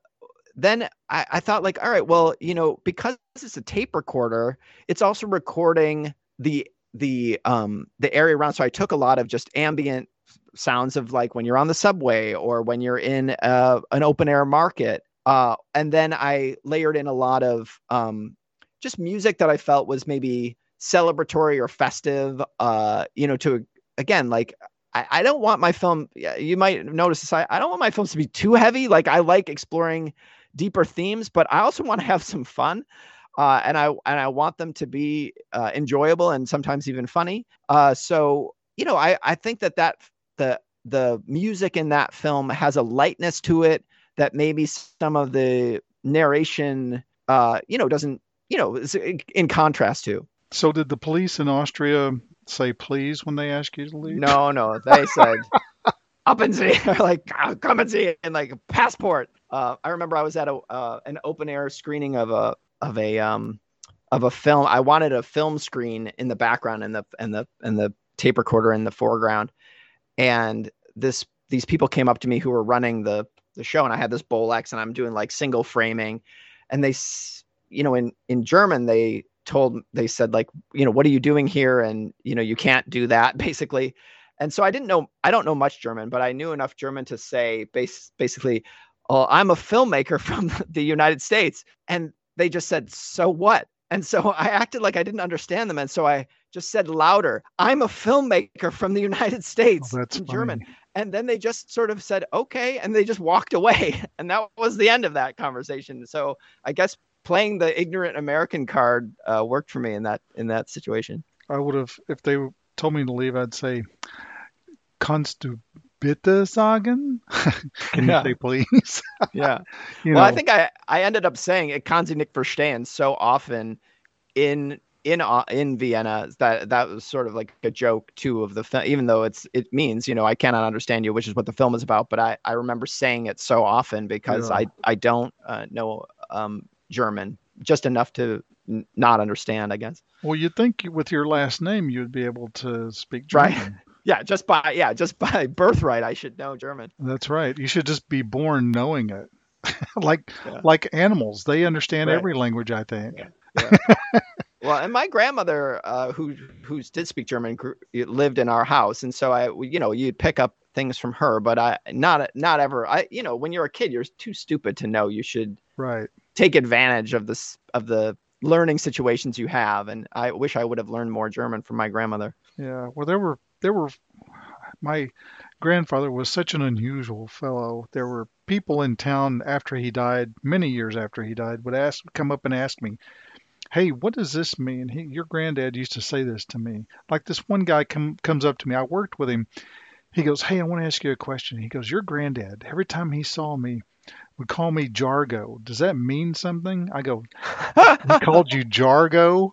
then I, I thought like, all right, well, you know, because it's a tape recorder, it's also recording the the um the area around. So I took a lot of just ambient sounds of like when you're on the subway or when you're in uh, an open air market. Uh, and then I layered in a lot of um, just music that I felt was maybe celebratory or festive. Uh, you know, to again like I, I don't want my film. You might notice this. I, I don't want my films to be too heavy. Like I like exploring deeper themes, but I also want to have some fun. Uh, and I and I want them to be uh, enjoyable and sometimes even funny. Uh, so you know, I I think that that the the music in that film has a lightness to it that maybe some of the narration, uh, you know, doesn't you know is in contrast to. So did the police in Austria say please when they asked you to leave? No, no, they said [laughs] up and see, [laughs] like come and see, and like passport. Uh, I remember I was at a uh, an open air screening of a of a um of a film. I wanted a film screen in the background and the and the and the tape recorder in the foreground. And this these people came up to me who were running the the show, and I had this Bolex, and I'm doing like single framing, and they, you know, in in German they told they said like you know what are you doing here and you know you can't do that [laughs] basically and so i didn't know i don't know much german but i knew enough german to say base, basically oh, i'm a filmmaker [laughs] from the united states and they just said, So what? And so [laughs] I acted like I didn't understand them. And so I just said louder, I'm a filmmaker from the United States oh, that's in funny. German. And then they just sort of said, okay. And they just walked away. [laughs] And that was the end of that conversation. So I guess playing the ignorant American card uh, worked for me in that in that situation. I would have, if they told me to leave, I'd say, Kannst du bitte sagen? [laughs] Can you say please? [laughs] Yeah. well, I think I, I ended up saying it kann sie nicht verstehen so often in in uh, in Vienna that that was sort of like a joke too of the film, even though it's it means you know I cannot understand you, which is what the film is about. But I I remember saying it so often because Yeah. I I don't uh, know um, German just enough to n- not understand, I guess. Well, you'd think with your last name you'd be able to speak Right. Yeah, just by yeah, just [laughs] by birthright, I should know German. That's right. You should just be born knowing it. [laughs] like Yeah. like animals, they understand Right. every language. I think. Yeah. [laughs] well, and my grandmother, uh, who who did speak German, grew, lived in our house, and so I, you know, you'd pick up things from her, but I not not ever. I, you know, when you're a kid, you're too stupid to know. You should Right. take advantage of this of the learning situations you have, and I wish I would have learned more German from my grandmother. Yeah. Well, there were there were my grandfather was such an unusual fellow. There were people in town after he died, many years after he died, would ask come up and ask me, "Hey, what does this mean?" He, your granddad used to say this to me. Like this one guy come comes up to me. I worked with him. He goes, "Hey, I want to ask you a question." He goes, "Your granddad, every time he saw me, would call me Jargo. Does that mean something?" I go, "He called you [laughs] Jargo?"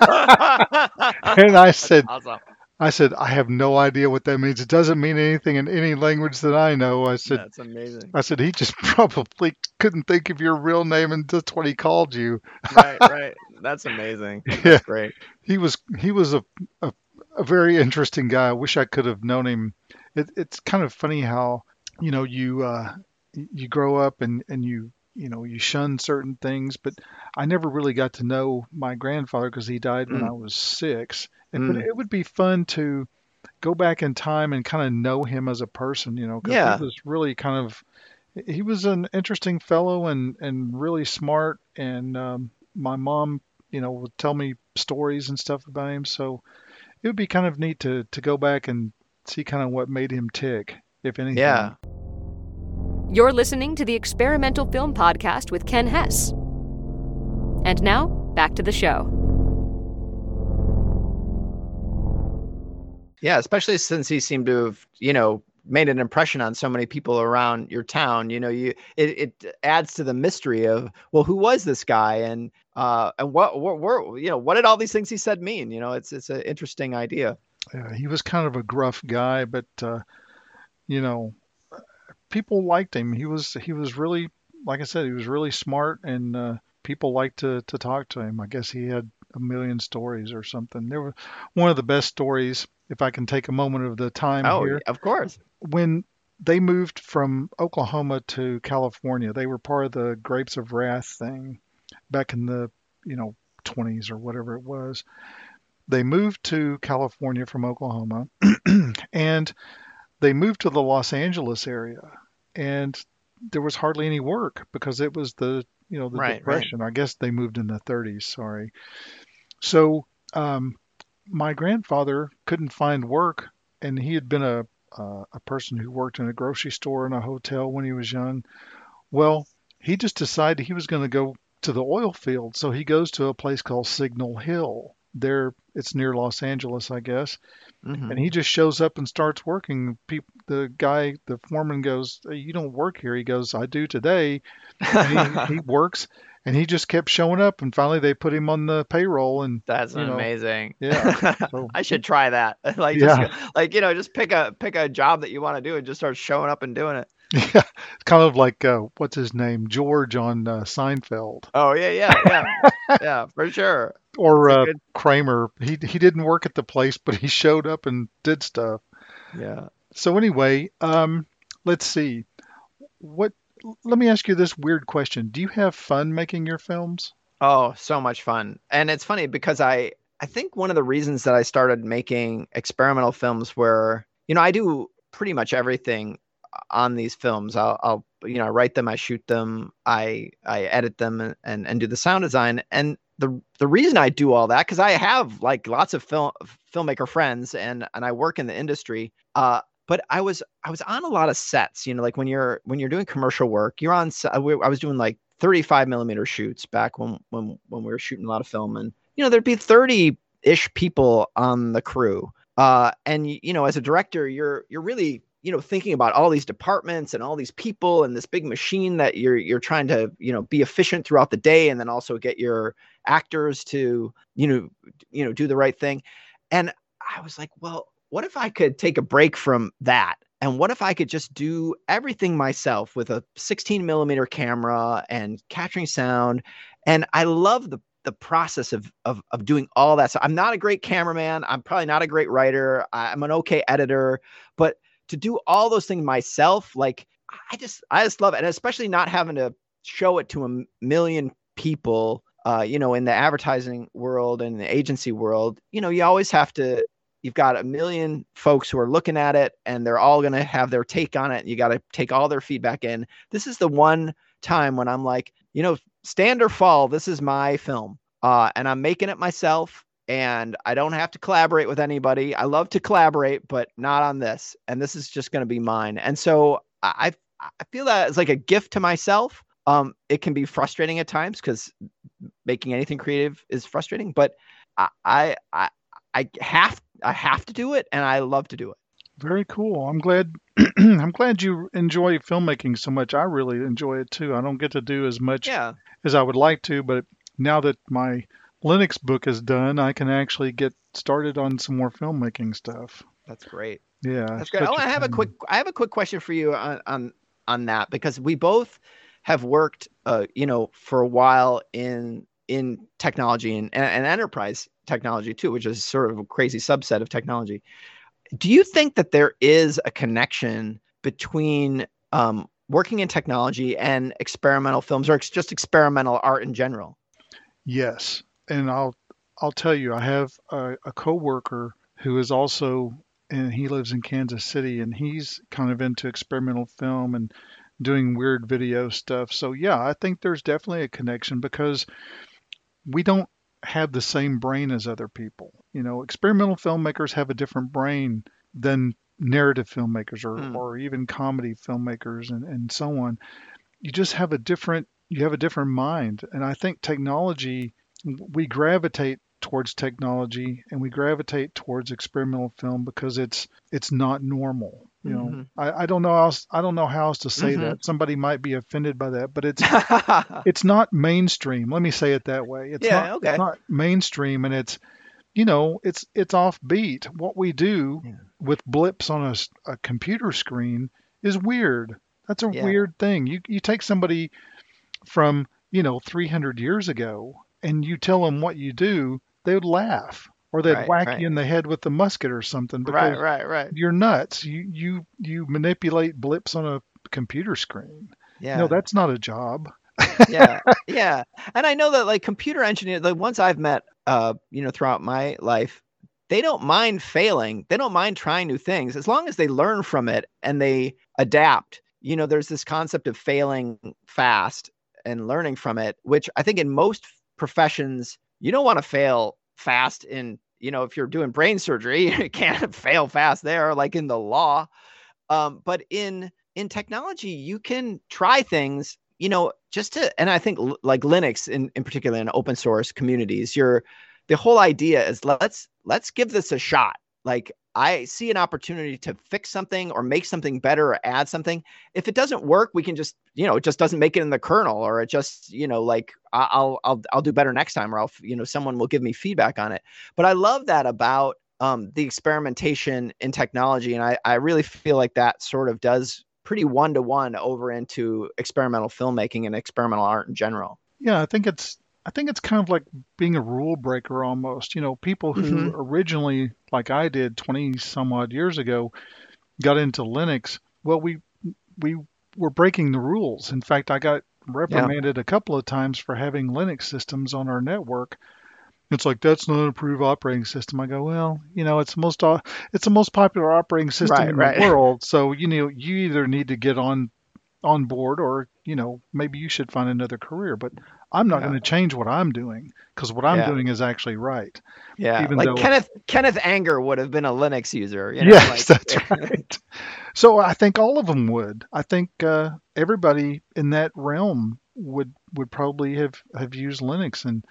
[laughs] And I said, awesome. I said, I have no idea what that means. It doesn't mean anything in any language that I know. I said, That's amazing. I said, he just [laughs] probably couldn't think of your real name and that's what he called you. right, [laughs] right. That's amazing. Yeah. That's great. He was, he was a, a, a very interesting guy. I wish I could have known him. It, it's kind of funny how, you know, you, uh, you grow up and, and you, you know, you shun certain things, but I never really got to know my grandfather because he died when Mm. I was six. And but Mm. it would be fun to go back in time and kind of know him as a person, you know, because Yeah. he was really kind of he was an interesting fellow and and really smart. And um, my mom, you know, would tell me stories and stuff about him. So it would be kind of neat to to go back and see kind of what made him tick, if anything. Yeah. You're listening to the Experimental Film Podcast with Ken Hess. And now, back to the show. Yeah, especially since he seemed to have, you know, made an impression on so many people around your town. You know, you it, it adds to the mystery of well, who was this guy, and uh, and what what were you know what did all these things he said mean? You know, it's it's an interesting idea. Yeah, he was kind of a gruff guy, but uh, you know, people liked him. He was he was really, like I said, he was really smart, and uh, people liked to to talk to him. I guess he had a million stories or something. There was one of the best stories, if I can take a moment of the time Oh, here, of course. when they moved from Oklahoma to California. They were part of the Grapes of Wrath thing back in the you know 20s or whatever it was. They moved to California from Oklahoma, [clears throat] and they moved to the Los Angeles area, and there was hardly any work because it was the you know the Right, right. depression. I guess they moved in the 30s. Sorry. So um, my grandfather couldn't find work, and he had been a uh, a person who worked in a grocery store and a hotel when he was young. Well, he just decided he was going to go to the oil field, so he goes to a place called Signal Hill. There, it's near Los Angeles, I guess Mhm. and he just shows up and starts working. People, the guy, the foreman goes, "Hey, "You don't work here." He goes, "I do today." And he, [laughs] he works, and he just kept showing up, and finally they put him on the payroll. And That's you know, amazing. yeah, [laughs] so- I should try that. [laughs] like, Yeah. just, like you know, just pick a pick a job that you want to do and just start showing up and doing it. Yeah, it's kind of like uh, what's his name, George on uh, Seinfeld, Oh yeah, yeah, yeah, yeah, for sure. [laughs] or a uh, good- Kramer. He he didn't work at the place, but he showed up and did stuff. Yeah. So anyway, um, let's see. What? Let me ask you this weird question. Do you have fun making your films? Oh, so much fun. And it's funny because I I think one of the reasons that I started making experimental films where, you know, I do pretty much everything on these films. I'll, I'll you know, I write them, I shoot them, I I edit them and, and, do the sound design. And the the reason I do all that because I have like lots of film filmmaker friends and and I work in the industry. Uh, but I was I was on a lot of sets. You know, like when you're when you're doing commercial work, you're on. I was doing like 35 millimeter shoots back when when when we were shooting a lot of film, and you know there'd be 30 ish people on the crew. Uh, and you know, as a director, you're you're really you know thinking about all these departments and all these people and this big machine that you're you're trying to you know be efficient throughout the day, and then also get your actors to you know you know do the right thing. And I was like, well, what if I could take a break from that? And what if I could just do everything myself with a 16 millimeter camera and capturing sound? And I love the the process of of of doing all that. So I'm not a great cameraman. I'm probably not a great writer. I'm an okay editor, but to do all those things myself, like I just I just love it, and especially not having to show it to a million people. Uh, you know, in the advertising world and the agency world, you know, you always have to you've got a million folks who are looking at it and they're all going to have their take on it. You got to take all their feedback in. This is the one time when i'm like you know stand or fall this is my film uh, and i'm making it myself and i don't have to collaborate with anybody i love to collaborate but not on this and this is just going to be mine and so i i feel that it's like a gift to myself um it can be frustrating at times because making anything creative is frustrating but i i i I have I have to do it and I love to do it. Very cool. I'm glad. [clears throat] I'm glad you enjoy filmmaking so much. I really enjoy it too. I don't get to do as much Yeah. as I would like to, but now that my Linux book is done, I can actually get started on some more filmmaking stuff. That's great. Yeah, That's great. Oh, I have a quick I have a quick question for you on on on that because we both have worked uh you know for a while in in technology and, and, and enterprise technology too, which is sort of a crazy subset of technology. Do you think that there is a connection between um, working in technology and experimental films or ex- just experimental art in general? Yes, and I'll I'll tell you, I have a, a coworker who is also, and he lives in Kansas City, and he's kind of into experimental film and doing weird video stuff. So yeah, I think there's definitely a connection because we don't have the same brain as other people. You know, experimental filmmakers have a different brain than narrative filmmakers or, Hmm. or even comedy filmmakers and, and so on. You just have a different you have a different mind. And I think technology we gravitate towards technology and we gravitate towards experimental film because it's it's not normal. You know, Mhm. I, I don't know how else, I don't know how else to say Mhm. that. Somebody might be offended by that, but it's [laughs] it's not mainstream. Let me say it that way. It's Yeah, not, okay. it's not mainstream, and it's you know it's it's offbeat. What we do Yeah. with blips on a computer screen is weird. That's a Yeah. weird thing. You you take somebody from you know 300 years ago and you tell them what you do, they would laugh or they'd Right, whack right. you in the head with a musket or something because right, right, right. you're nuts. You you you manipulate blips on a computer screen. Yeah. No, that's not a job. yeah [laughs] yeah and i know that like computer engineer the ones i've met uh you know throughout my life they don't mind failing they don't mind trying new things as long as they learn from it and they adapt you know there's this concept of failing fast and learning from it which i think in most professions you don't want to fail fast in you know if you're doing brain surgery [laughs] you can't fail fast there like in the law. Um, but in in technology you can try things you know just to and i think like linux in, in particular in open source communities you're the whole idea is let's let's give this a shot. Like i see an opportunity to fix something or make something better or add something. If it doesn't work we can just you know it just doesn't make it in the kernel or it just you know like i'll i'll i'll do better next time or i'll you know someone will give me feedback on it. But i love that about um, the experimentation in technology and I, I really feel like that sort of does pretty one to one over into experimental filmmaking and experimental art in general. Yeah, I think it's I think it's kind of like being a rule breaker almost. You know, people who Mhm. originally, like I did 20 some odd years ago, got into Linux. Well, we we were breaking the rules. In fact, I got reprimanded a couple of times for having Linux systems on our network. It's like that's not an approved operating system. I go, well, you know, it's the most it's the most popular operating system Right, in right. the world. So you know, you either need to get on on board or you know maybe you should find another career. But I'm not Yeah. going to change what I'm doing because what I'm Yeah. doing is actually right. yeah Even like though- kenneth kenneth anger would have been a linux user you know, yes, like- that's [laughs] right. So I think all of them would. I think uh, everybody in that realm would would probably have have used Linux and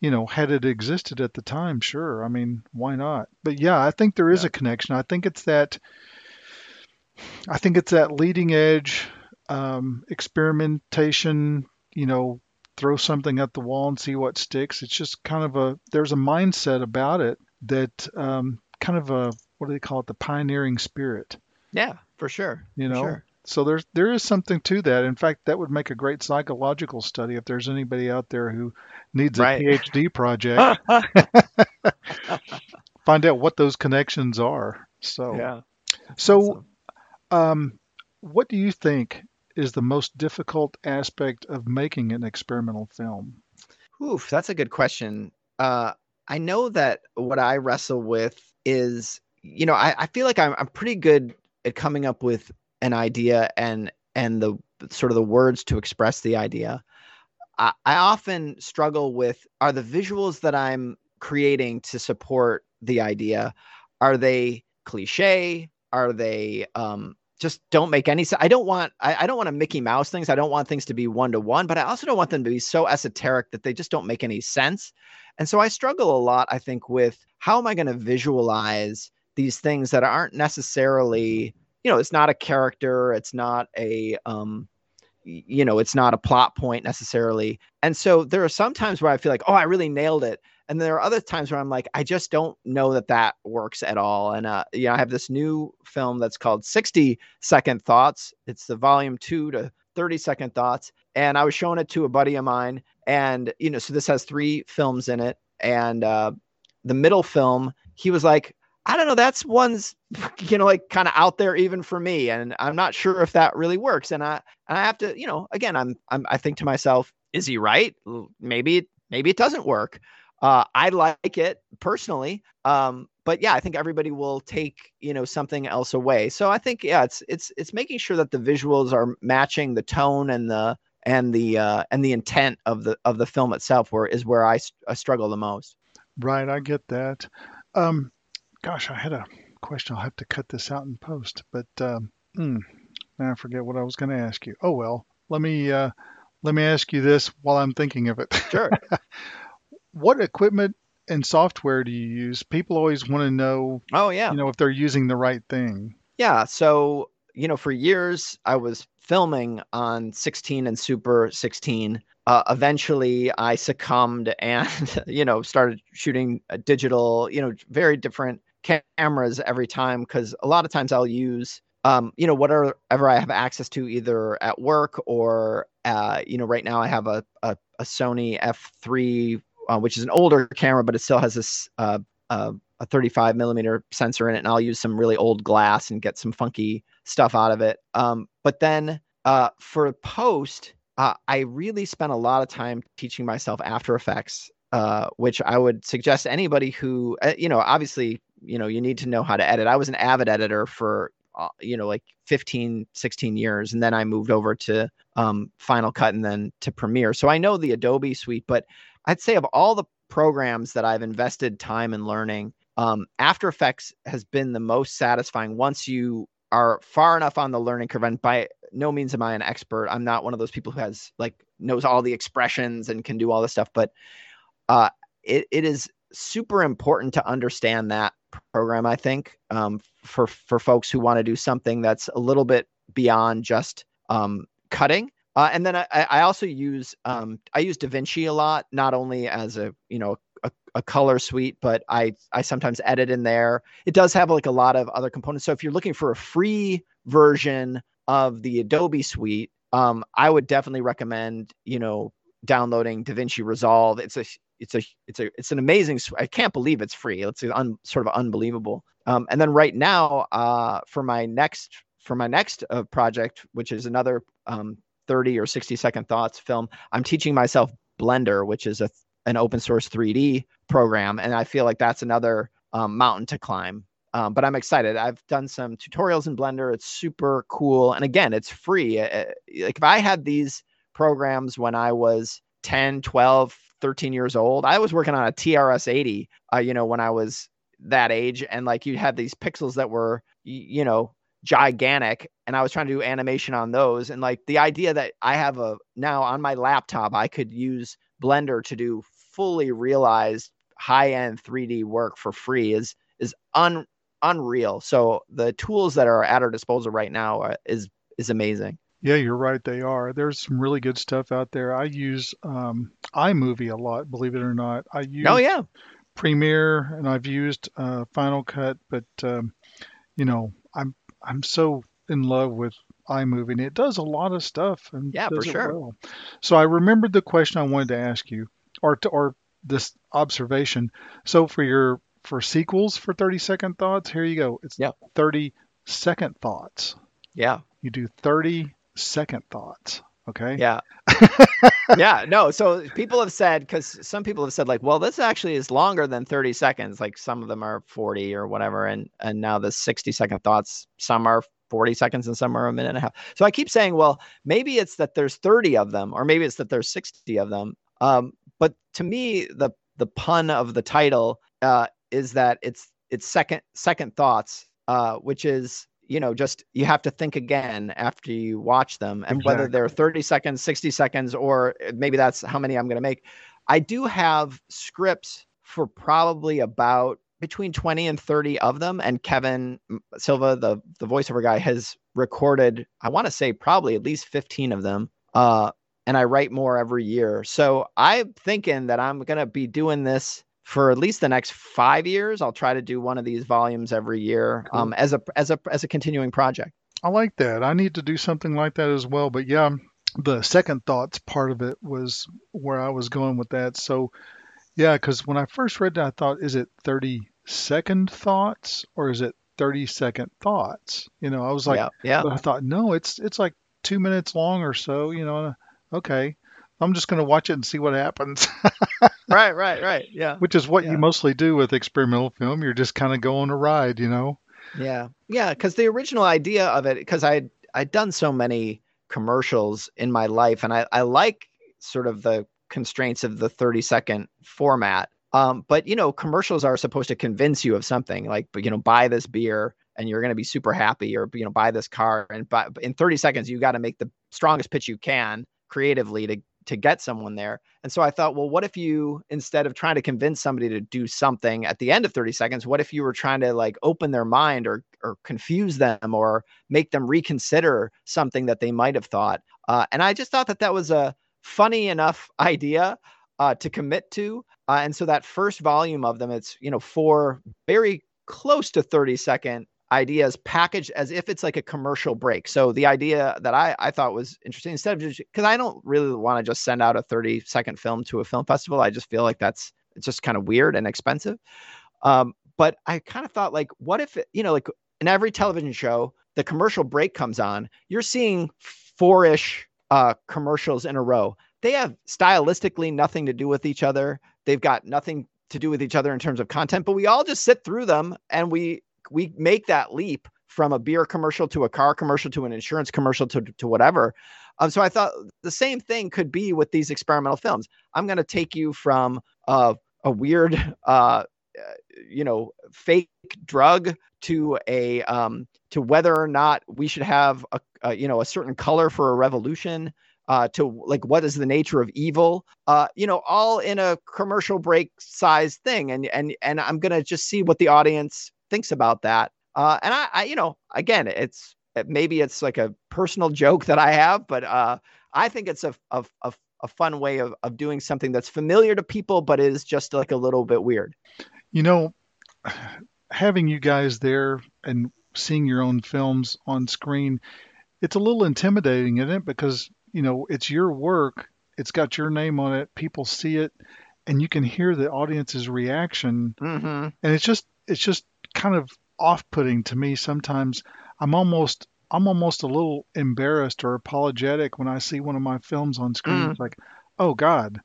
you know had it existed at the time. Sure, I mean why not? But yeah, I think there is Yeah. a connection. I think it's that. I think it's that leading edge um, experimentation. You know, throw something at the wall and see what sticks. It's just kind of a there's a mindset about it that um, kind of a what do they call it the pioneering spirit yeah for sure you know sure. so there's there is something to that in fact that would make a great psychological study if there's anybody out there who needs a Right. phd [laughs] project [laughs] find out what those connections are so yeah so awesome. um, what do you think is the most difficult aspect of making an experimental film Oof, that's a good question. Uh, I know that what I wrestle with is, you know, I, I feel like I'm I'm pretty good at coming up with an idea and and the sort of the words to express the idea. I, I often struggle with are the visuals that I'm creating to support the idea, are they cliche? Are they um, just don't make any sense. I don't want I, I don't want to Mickey Mouse things. I don't want things to be one to one, but I also don't want them to be so esoteric that they just don't make any sense. And so I struggle a lot, I think, with how am I going to visualize these things that aren't necessarily, you know, it's not a character, it's not a um you know, it's not a plot point necessarily. And so there are some times where I feel like, oh, I really nailed it. And there are other times where I'm like, I just don't know that that works at all. And, uh, you know, I have this new film that's called 60 Second Thoughts. It's the volume two to 30 Second Thoughts. And I was showing it to a buddy of mine. And, you know, so this has three films in it. And uh, the middle film, he was like, I don't know, that's one's, [laughs] you know, like kind of out there even for me. And I'm not sure if that really works. And I, and I have to, you know, again, I'm, I'm, I think to myself, is he right? Maybe, maybe it doesn't work. Uh, I like it personally. Um, but yeah, I think everybody will take, you know, something else away. So I think, yeah, it's, it's, it's making sure that the visuals are matching the tone and the, and the, uh, and the intent of the, of the film itself where is where I, I struggle the most. right i get that um, gosh i had a question i'll have to cut this out in post but um, hmm, now i forget what i was going to ask you oh well let me uh, let me ask you this while i'm thinking of it Sure. [laughs] what equipment and software do you use? People always want to know, Oh yeah. you know, if they're using the right thing. Yeah. So, you know, for years I was filming on 16 and Super 16. Uh, eventually I succumbed [laughs] and, you know, started shooting a digital, you know, very different cameras every time because a lot of times I'll use, um, you know, whatever I have access to either at work or, uh, you know, right now I have a, a, a Sony F3, uh, which is an older camera, but it still has this uh, uh, a 35 millimeter sensor in it, and I'll use some really old glass and get some funky stuff out of it. Um, but then uh, for post, uh, I really spent a lot of time teaching myself After Effects, uh, which I would suggest anybody who, you know, obviously, you know, you need to know how to edit. I was an avid editor for, you know, like 15, 16 years, and then I moved over to um, Final Cut and then to Premiere. So I know the Adobe suite, but I'd say of all the programs that I've invested time in learning, um, After Effects has been the most satisfying once you are far enough on the learning curve. And by no means am I an expert. I'm not one of those people who has like knows all the expressions and can do all this stuff. But uh, it, it is super important to understand that program. I think um, for for folks who want to do something that's a little bit beyond just um, cutting. Uh, and then I, I also use um, I use DaVinci a lot, not only as a you know a, a, color suite, but I I sometimes edit in there. It does have like a lot of other components. So if you're looking for a free version of the Adobe suite, um, I would definitely recommend you know downloading DaVinci Resolve. It's a it's a it's a it's an amazing. I can't believe it's free. It's un, sort of unbelievable. Um, and then right now, uh, for my next for my next uh, project, which is another um, 30 or 60 second thoughts film, I'm teaching myself Blender, which is a an open source 3D program, and I feel like that's another um, mountain to climb. Um, but I'm excited. I've done some tutorials in Blender. It's super cool, and again, it's free. Uh, like if I had these programs when I was 10, 12, 13 years old, I was working on a TRS 80. Uh, you know, when I was that age, and like you had these pixels that were, you know, gigantic and I was trying to do animation on those and like the idea that I have a now on my laptop I could use Blender to do fully realized high-end 3D work for free is is un unreal. So the tools that are at our disposal right now are, is is amazing. Yeah, you're right. They are. There's some really good stuff out there. I use um, iMovie a lot, believe it or not. I use oh yeah Premiere and I've used uh, Final Cut, but um, you know I'm so in love with iMovie and it does a lot of stuff and yeah for sure. well. So I remembered the question I wanted to ask you, or to, or this observation. So for your for sequels for 30 second thoughts, here you go. It's Yeah. 30 second thoughts. Yeah You do 30 second thoughts. Okay. yeah. [laughs] Yeah no so people have said because some people have said like well this actually is longer than 30 seconds. Like some of them are 40 or whatever and and now the 60 second thoughts some are 40 seconds and some are a minute and a half. So i keep saying well maybe it's that there's 30 of them or maybe it's that there's 60 of them. Um, but to me the the pun of the title uh, is that it's it's second second thoughts uh, which is you know just you have to think again after you watch them and whether they're 30 seconds 60 seconds or maybe that's how many i'm going to make. I do have scripts for probably about between 20 and 30 of them and kevin silva the the voiceover guy has recorded i want to say probably at least 15 of them uh and i write more every year. So i'm thinking that i'm going to be doing this for at least the next five years i'll try to do one of these volumes every year Cool. um as a as a as a continuing project I like that. I need to do something like that as well. But yeah, the second thoughts part of it was where I was going with that. So yeah, because when I first read that, I thought, is it 30 second thoughts or is it 30 second thoughts? You know, I was like, yeah yeah I thought, no, it's it's like two minutes long or so. You know, okay, I'm just gonna watch it and see what happens, [laughs] right right right yeah which is what Yeah. you mostly do with experimental film. You're just kind of going a ride, you know. Yeah, yeah, because the original idea of it, because I I'd done so many commercials in my life, and I I like sort of the constraints of the thirty second format. Um, but you know, commercials are supposed to convince you of something, like but you know, buy this beer and you're going to be super happy, or you know, buy this car, and buy, in thirty seconds you got to make the strongest pitch you can creatively to to get someone there. And so I thought, well, what if you instead of trying to convince somebody to do something at the end of 30 seconds, what if you were trying to like open their mind or or confuse them or make them reconsider something that they might have thought? Uh, and I just thought that that was a funny enough [laughs] idea uh, to commit to. Uh, and so that first volume of them, it's you know four very close to 30 second ideas packaged as if it's like a commercial break. So the idea that I, I thought was interesting instead of just because I don't really want to just send out a 30 second film to a film festival. I just feel like that's it's just kind of weird and expensive. Um, but I kind of thought like, what if you know, like in every television show, the commercial break comes on, you're seeing four-ish uh, commercials in a row. They have stylistically nothing to do with each other. They've got nothing to do with each other in terms of content, but we all just sit through them and we we make that leap from a beer commercial to a car commercial to an insurance commercial to, to whatever. Um, so I thought the same thing could be with these experimental films. I'm going to take you from uh, a weird, uh, you know, fake drug to a um, to whether or not we should have a, a you know a certain color for a revolution. Uh, to like what is the nature of evil uh, you know all in a commercial break size thing and and and i'm gonna just see what the audience thinks about that. Uh, and I, I, you know, again, it's maybe it's like a personal joke that I have, but uh, I think it's a, a, a, a fun way of, of doing something that's familiar to people, but is just like a little bit weird. You know, having you guys there and seeing your own films on screen, it's a little intimidating, isn't it? Because, you know, it's your work, it's got your name on it, people see it, and you can hear the audience's reaction. Mm-hmm. And it's just, it's just kind of off-putting to me sometimes. I'm almost I'm almost a little embarrassed or apologetic when I see one of my films on screen. Mm. It's like, oh God,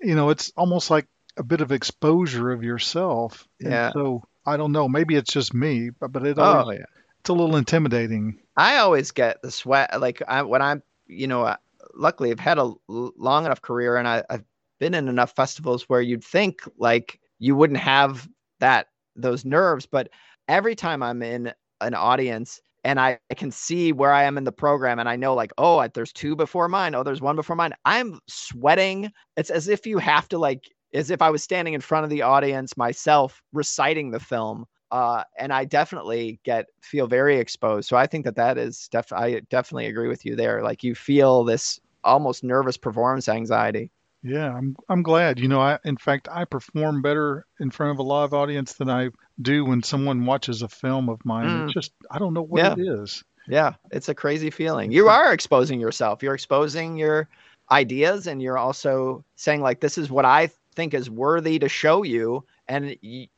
you know, it's almost like a bit of exposure of yourself. And Yeah. so I don't know. Maybe it's just me, but, but it Oh always, yeah. it's a little intimidating. I always get the sweat. Like I, when I'm, you know, luckily I've had a l- long enough career and I, I've been in enough festivals where you'd think like you wouldn't have that those nerves, but every time I'm in an audience and I, I can see where I am in the program and I know like, oh, I- there's two before mine. Oh, there's one before mine. I'm sweating. It's as if you have to like, as if I was standing in front of the audience myself reciting the film. Uh, and I definitely get feel very exposed. So I think that that is def. I definitely agree with you there. Like you feel this almost nervous performance anxiety. Yeah, I'm I'm glad. You know, I in fact I perform better in front of a live audience than I do when someone watches a film of mine. Mm. It's just I don't know what Yeah. it is. Yeah, it's a crazy feeling. You are exposing yourself. You're exposing your ideas, and you're also saying like, "This is what I think is worthy to show you," and y-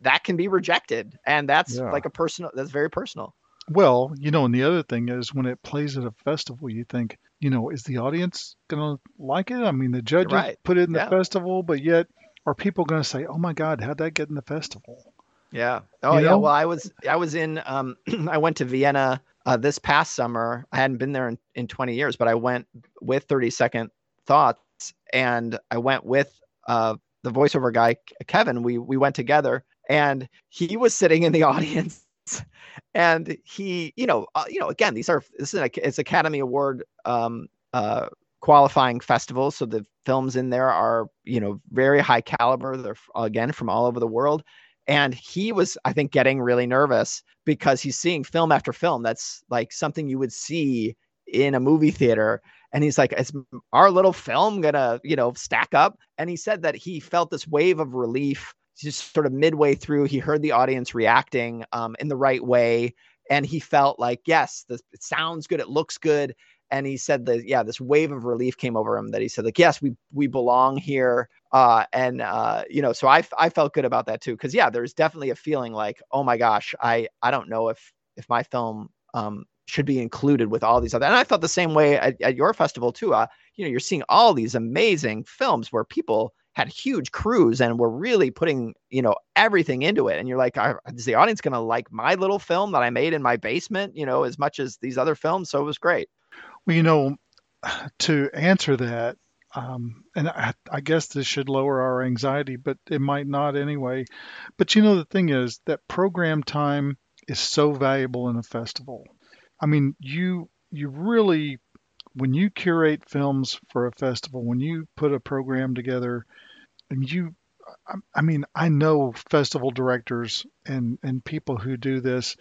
that can be rejected, and that's Yeah. like a personal. That's very personal. Well, you know, and the other thing is when it plays at a festival, you think, you know, is the audience going to like it? I mean, the judges Right. put it in the festival, but yet are people going to say, "Oh my God, how'd that get in the festival?" Yeah. Oh You yeah. know? Well, I was I was in um [clears throat] I went to Vienna uh, this past summer. I hadn't been there in, in 20 years, but I went with 30 second thoughts and I went with uh the voiceover guy Kevin. We we went together and he was sitting in the [laughs] audience [laughs] and he, you know, uh, you know, again, these are this is a, it's Academy Award um uh qualifying festivals, so the films in there are, you know, very high caliber. They're again from all over the world. And he was i think getting really nervous because he's seeing film after film that's like something you would see in a movie theater. And he's like is our little film gonna you know stack up? And he said that he felt this wave of relief just sort of midway through he heard the audience reacting um, in the right way. And he felt like yes this it sounds good it looks good. And he said that yeah this wave of relief came over him that he said like yes we we belong here. Uh and uh you know so i i felt good about that too. Because yeah there's definitely a feeling like oh my gosh i i don't know if if my film um should be included with all these other and i felt the same way at, at your festival too. Uh you know you're seeing all these amazing films where people had huge crews and were really putting you know everything into it and you're like is the audience going to like my little film that i made in my basement you know as much as these other films so it was great Well, you know, to answer that, um, and I, I guess this should lower our anxiety, but it might not anyway. But you know, the thing is that program time is so valuable in a festival. I mean, you you really when you curate films for a festival, when you put a program together, and you, I, I mean, I know festival directors and and people who do this,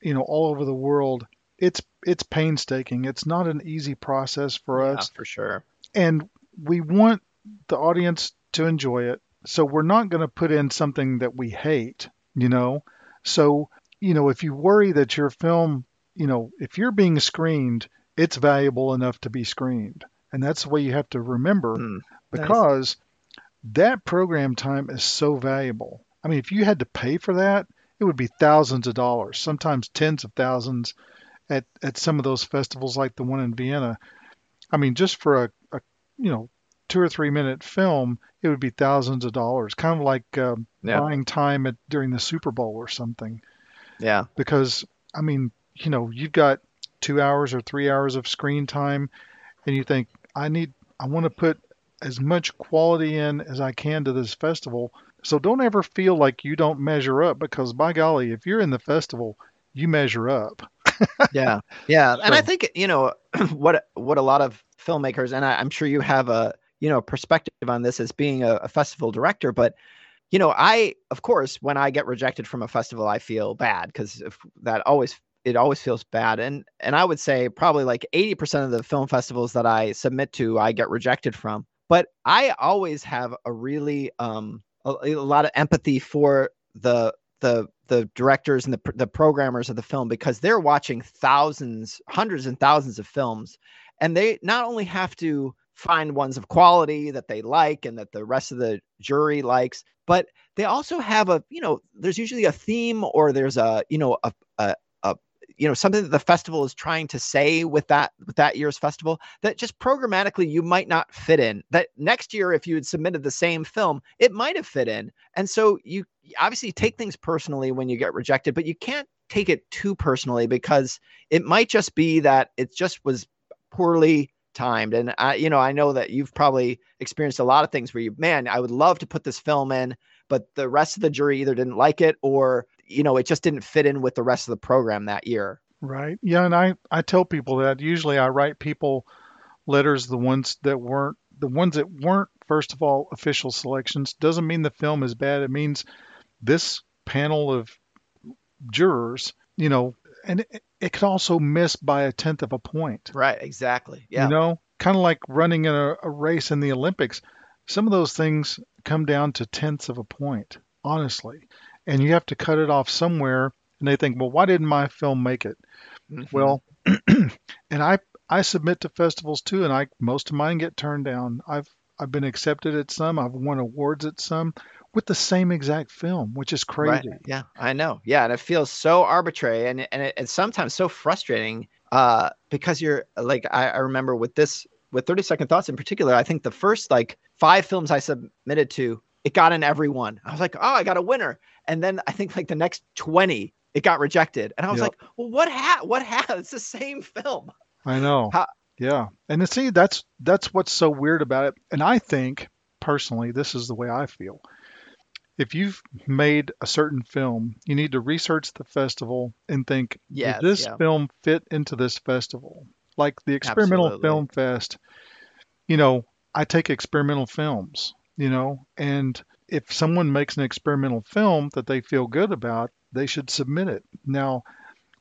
you know, all over the world. It's it's painstaking. It's not an easy process for Yeah, us, for sure. and we want the audience to enjoy it. So we're not going to put in something that we hate, you know. So, you know, if you worry that your film, you know, if you're being screened, it's valuable enough to be screened. And that's the way you have to remember nice. because that program time is so valuable. I mean, if you had to pay for that, it would be thousands of dollars, sometimes tens of thousands at, at some of those festivals like the one in Vienna. I mean, just for a, a you know, two or three minute film, it would be thousands of dollars, kind of like um, Yeah. buying time at during the Super Bowl or something. Yeah. Because I mean, you know, you've got two hours or three hours of screen time, and you think, I need, I want to put as much quality in as I can to this festival. So don't ever feel like you don't measure up, because by golly, if you're in the festival, you measure up. [laughs] yeah yeah and i think you know [clears throat] what what a lot of filmmakers and I, i'm sure you have a you know perspective on this as being a, a festival director but you know i of course when i get rejected from a festival i feel bad because that always it always feels bad and and i would say probably like 80% of the film festivals that i submit to i get rejected from but i always have a really um a, a lot of empathy for the the the directors and the the programmers of the film because they're watching thousands, hundreds and thousands of films, and they not only have to find ones of quality that they like and that the rest of the jury likes, but they also have a you know there's usually a theme or there's a you know a a, a you know something that the festival is trying to say with that with that year's festival that just programmatically you might not fit in that next year if you had submitted the same film it might have fit in. And so you obviously take things personally when you get rejected but you can't take it too personally because it might just be that it just was poorly timed. And i you know i know that you've probably experienced a lot of things where you man i would love to put this film in but the rest of the jury either didn't like it or you know it just didn't fit in with the rest of the program that year Right. Yeah, and I I tell people that usually I write people letters the ones that weren't the ones that weren't first of all official selections doesn't mean the film is bad. It means this panel of jurors, you know, and it, it could also miss by a tenth of a point. right exactly yeah You know, kind of like running in a, a race in the Olympics. Some of those things come down to tenths of a point, honestly. And you have to cut it off somewhere. And they think, well, why didn't my film make it? Mhm. Well, [clears throat] and I I submit to festivals too, and I most of mine get turned down. I've I've been accepted at some. I've won awards at some with the same exact film, which is Right. crazy. Yeah, I know. Yeah, and it feels so arbitrary, and and it, it's sometimes so frustrating. Uh, because you're like I, I remember with this with 30 Second Thoughts in particular. I think the first like five films I submitted to, it got in every one. I was like, oh, I got a winner, and then I think like the next 20, it got rejected, and I was Yep. like, well, what ha what ha [laughs] It's the same film. I know. How- Yeah, and to see that's that's what's so weird about it. And I think personally, this is the way I feel. If you've made a certain film, you need to research the festival and think, Yes, this yeah. film fit into this festival? Like the Experimental Absolutely. Film Fest, you know, I take experimental films, you know, and if someone makes an experimental film that they feel good about, they should submit it. Now,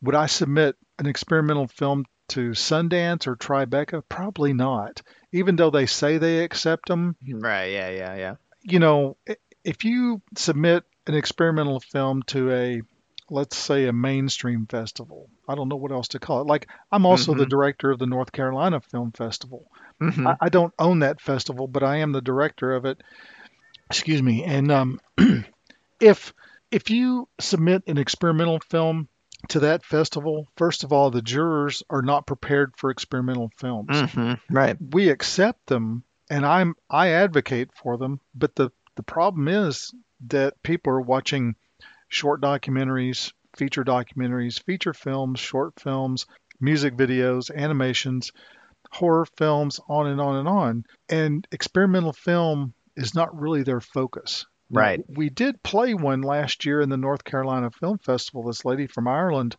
would I submit an experimental film to Sundance or Tribeca? Probably not. Even though they say they accept them, Right. Yeah. Yeah. Yeah. you know, if you submit an experimental film to a, let's say, a mainstream festival, I don't know what else to call it. Like, I'm also the Mhm. director of the North Carolina Film Festival. Mhm. I, I don't own that festival, but I am the director of it. Excuse me. And um, [clears throat] if if you submit an experimental film to that festival, first of all, the jurors are not prepared for experimental films. Mhm. Right. We accept them, and I'm I advocate for them. But the the problem is that people are watching short documentaries, feature documentaries, feature films, short films, music videos, animations, horror films, on and on and on. And experimental film is not really their focus. Right. we did play one last year in the North Carolina Film Festival. This lady from Ireland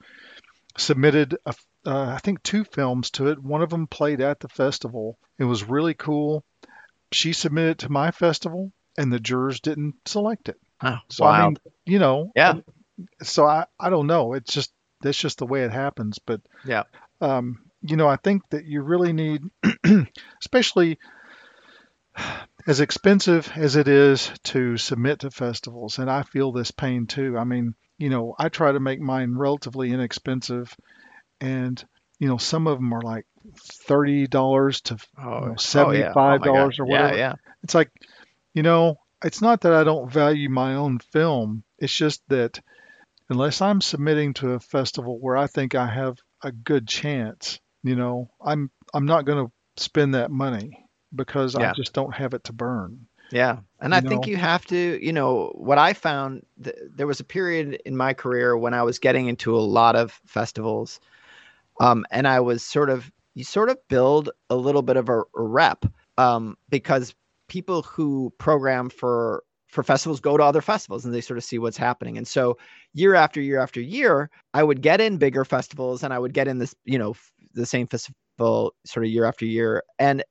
submitted a, uh, I think two films to it. One of them played at the festival. It was really cool. She submitted to my festival, and the jurors didn't select it. Oh, So wow. I mean, you know, yeah. so I, I don't know. It's just that's just the way it happens. But Yeah. um, you know, I think that you really need, [clears throat] especially as expensive as it is to submit to festivals, and I feel this pain too. I mean, you know, I try to make mine relatively inexpensive, and you know, some of them are like thirty dollars to Oh, know, oh, $75 Oh, my God. or whatever. Yeah, yeah. it's like, you know, it's not that I don't value my own film. It's just that unless I'm submitting to a festival where I think I have a good chance, you know, I'm I'm not going to spend that money because I just don't have it to burn. Yeah. And You I think you have to, you know, what I found, th- there was a period in my career when I was getting into a lot of festivals. Um, and I was sort of, you sort of build a little bit of a, a rep um, because people who program for for festivals go to other festivals and they sort of see what's happening. And so year after year after year, I would get in bigger festivals and I would get in this, you know, the same festival sort of year after year. And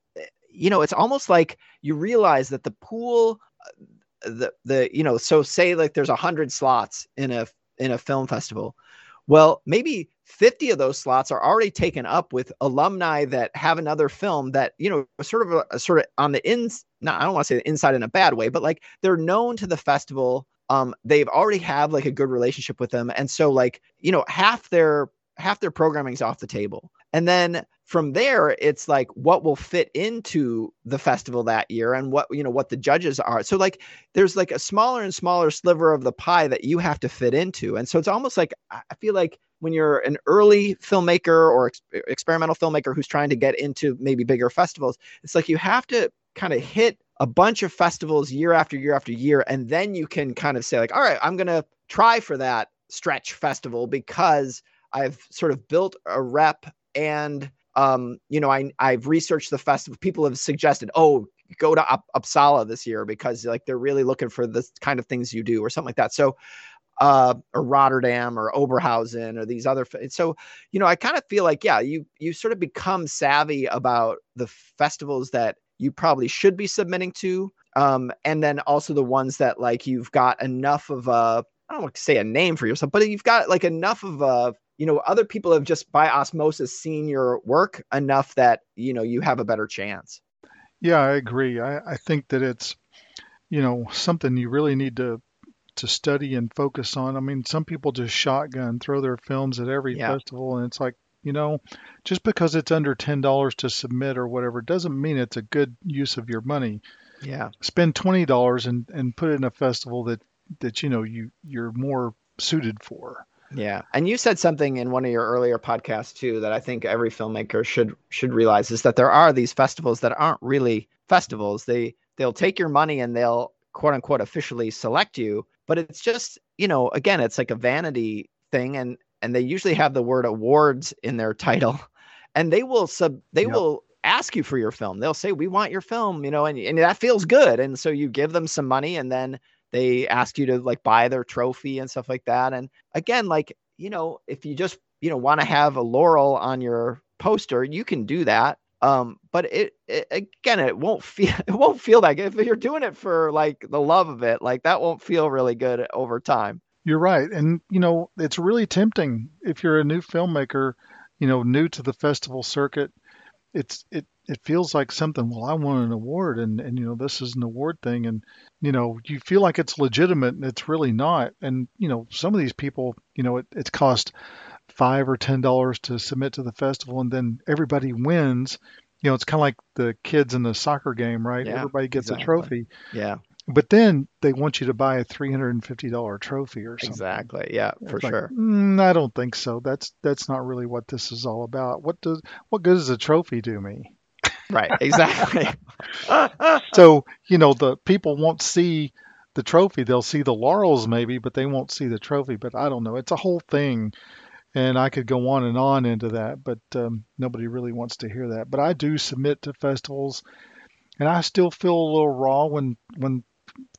you know, it's almost like you realize that the pool uh, the the you know so say like there's a hundred slots in a in a film festival well maybe 50 of those slots are already taken up with alumni that have another film that you know sort of a, a sort of on the ins not i don't want to say the inside in a bad way but like they're known to the festival. Um they've already have like a good relationship with them. And so like you know half their half their programming's off the table. And then from there it's like what will fit into the festival that year and what you know what the judges are. So like there's like a smaller and smaller sliver of the pie that you have to fit into. And so it's almost like i feel like when you're an early filmmaker or ex- experimental filmmaker who's trying to get into maybe bigger festivals it's like you have to kind of hit a bunch of festivals year after year after year and then you can kind of say like all right i'm going to try for that stretch festival because i've sort of built a rep and um, you know, I I've researched the festival. People have suggested, oh, go to Up- this year because like they're really looking for the kind of things you do or something like that. So, uh, or Rotterdam or Oberhausen or these other. fe- So, you know, I kind of feel like yeah, you you sort of become savvy about the festivals that you probably should be submitting to, um, and then also the ones that like you've got enough of a I don't want to say a name for yourself, but you've got like enough of a you know other people have just by osmosis seen your work enough that you know you have a better chance Yeah, I agree. I, I think that it's, you know, something you really need to to study and focus on. I mean, some people just shotgun throw their films at every Yeah. festival, and it's like, you know, just because it's under ten dollars to submit or whatever doesn't mean it's a good use of your money. yeah Spend twenty dollars and and put it in a festival that that you know you you're more suited for. Yeah. And you said something in one of your earlier podcasts too that i think every filmmaker should should realize is that there are these festivals that aren't really festivals. They they'll take your money and they'll quote unquote officially select you but it's just you know again it's like a vanity thing and and they usually have the word awards in their [laughs] title and they will sub they Yep. will ask you for your film. They'll say we want your film you know and, and that feels good and so you give them some money and then they ask you to like buy their trophy and stuff like that and again like you know if you just you know want to have a laurel on your poster you can do that um but it, it again it won't feel [laughs] it won't feel like if you're doing it for like the love of it like that won't feel really good over time You're right. And, you know, it's really tempting if you're a new filmmaker, you know, new to the festival circuit. It's it it feels like something, well, I won an award and and you know, this is an award thing and you know, you feel like it's legitimate and it's really not. And, you know, some of these people, you know, it, it's cost five or ten dollars to submit to the festival and then everybody wins. You know, it's kind of like the kids in the soccer game, right? Yeah, Everybody gets exactly. a trophy. yeah But then they want you to buy a three hundred and fifty dollar trophy or something. exactly yeah for like, sure "Mm, I don't think so. That's that's not really what this is all about. What does what good does a trophy do me? Right exactly [laughs] So you know the people won't see the trophy. They'll see the laurels maybe, but they won't see the trophy. But I don't know. It's a whole thing, and I could go on and on into that, but um, nobody really wants to hear that. But I do submit to festivals, and I still feel a little raw when when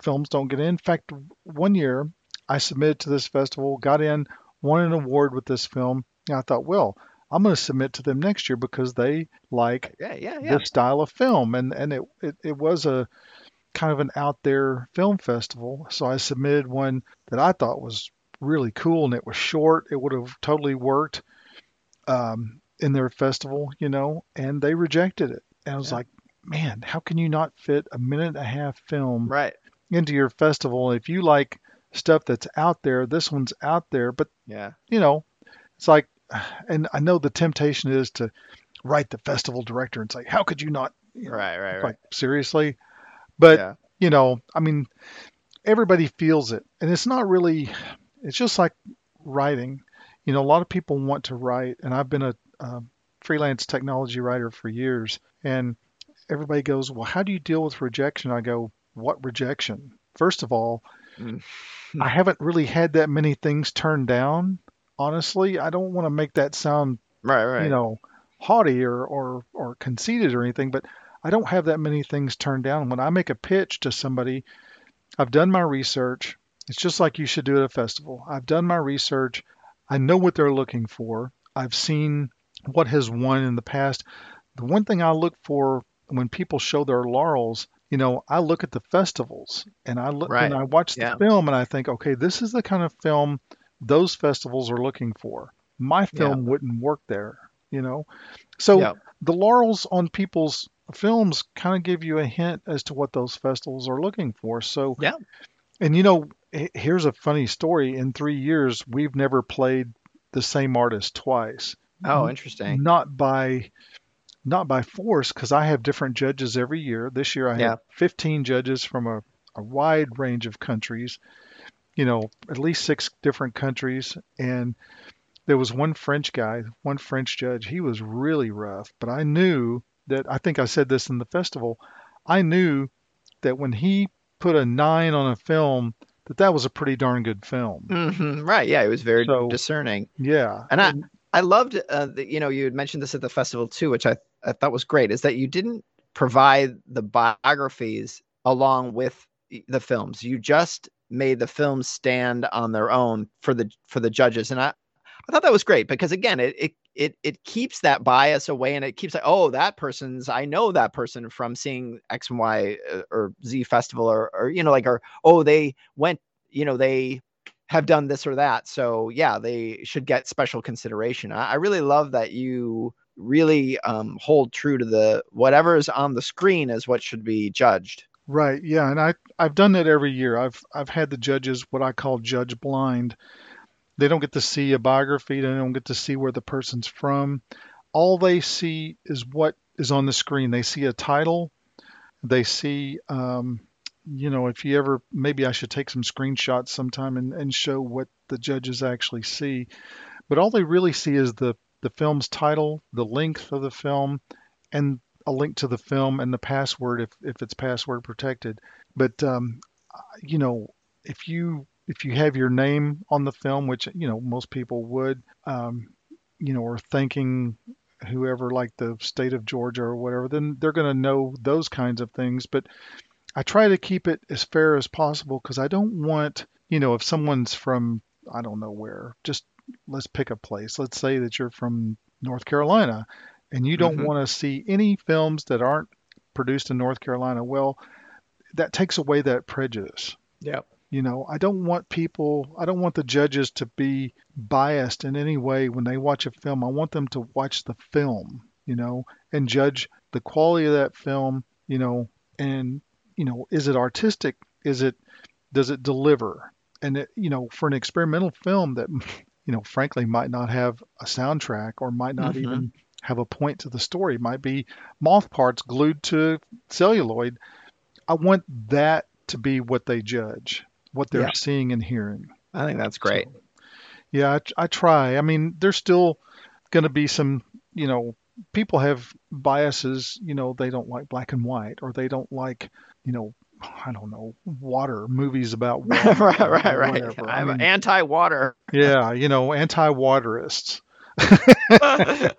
films don't get in. In fact, one year I submitted to this festival, got in, won an award with this film. And I thought, well, I'm going to submit to them next year because they like Yeah, yeah, yeah. this style of film and and it, it it was a kind of an out there film festival so i submitted one that i thought was really cool and it was short it would have totally worked um, in their festival you know and they rejected it and i was Yeah. like man how can you not fit a minute and a half film Right. into your festival if you like stuff that's out there this one's out there but Yeah. you know, it's like, and I know the temptation is to write the festival director and say, how could you not? You know, Right, right, right. Like, seriously? But, yeah. you know, I mean, everybody feels it. And it's not really, it's just like writing. You know, a lot of people want to write, and I've been a, a freelance technology writer for years. And everybody goes, well, how do you deal with rejection? I go, what rejection? First of all, Mm. I haven't really had that many things turned down. Honestly, I don't want to make that sound, Right, right. you know, haughty or, or or conceited or anything, but I don't have that many things turned down. When I make a pitch to somebody, I've done my research. It's just like you should do at a festival. I've done my research. I know what they're looking for. I've seen what has won in the past. The one thing I look for when people show their laurels, you know, I look at the festivals and I look Right. and I watch the Yeah. film and I think, okay, this is the kind of film those festivals are looking for. My film wouldn't work there, you know. So Yeah. the laurels on people's films kind of give you a hint as to what those festivals are looking for. So Yeah. and you know, here's a funny story. In three years, we've never played the same artist twice. Oh, interesting. Not by not by force, because I have different judges every year. This year I Yeah. have 15 judges from a, a wide range of countries, you know, at least six different countries. And there was one French guy, one French judge. He was really rough, but I knew that, I think I said this in the festival, I knew that when he put a nine on a film, that that was a pretty darn good film. hmm Right. Yeah. It was very So- discerning. Yeah. And I, I loved, uh, you know, you had mentioned this at the festival too, which I, I thought was great, is that you didn't provide the biographies along with the films. You just made the film stand on their own for the for the judges, and I, I thought that was great because again, it it it it keeps that bias away, and it keeps like, oh, that person's, I know that person from seeing X and Y uh, or Z festival, or or you know, like, or oh, they went, you know, they have done this or that. So yeah, they should get special consideration. I, I really love that you really um, hold true to the whatever is on the screen is what should be judged. Right. Yeah, and I I've done that every year. I've I've had the judges what I call judge blind. They don't get to see a biography. They don't get to see where the person's from. All they see is what is on the screen. They see a title. They see, um, you know, if you ever maybe I should take some screenshots sometime and, and show what the judges actually see. But all they really see is the the film's title, the length of the film, and a link to the film and the password if, if it's password protected. But um, you know, if you if you have your name on the film, which you know most people would, um, you know, or thanking whoever like the state of Georgia or whatever, then they're going to know those kinds of things. But I try to keep it as fair as possible because I don't want, you know, if someone's from I don't know where, just let's pick a place. Let's say that you're from North Carolina and you don't Mhm. want to see any films that aren't produced in North Carolina. Well, that takes away that prejudice. Yep. You know, I don't want people, I don't want the judges to be biased in any way when they watch a film. I want them to watch the film, you know, and judge the quality of that film, you know, and, you know, is it artistic? Is it, does it deliver? And, it, you know, for an experimental film that, [laughs] you know, frankly might not have a soundtrack or might not Mhm. even have a point to the story, it might be moth parts glued to celluloid. I want that to be what they judge, what they're Yeah. seeing and hearing. I think that's great. So, yeah, I, I try. I mean, there's still going to be some, you know, people have biases. You know, they don't like black and white, or they don't like, you know, I don't know, water movies about [laughs] water. right, right, right. whatever. I I'm mean, anti-water. yeah, you know, anti-waterists, [laughs]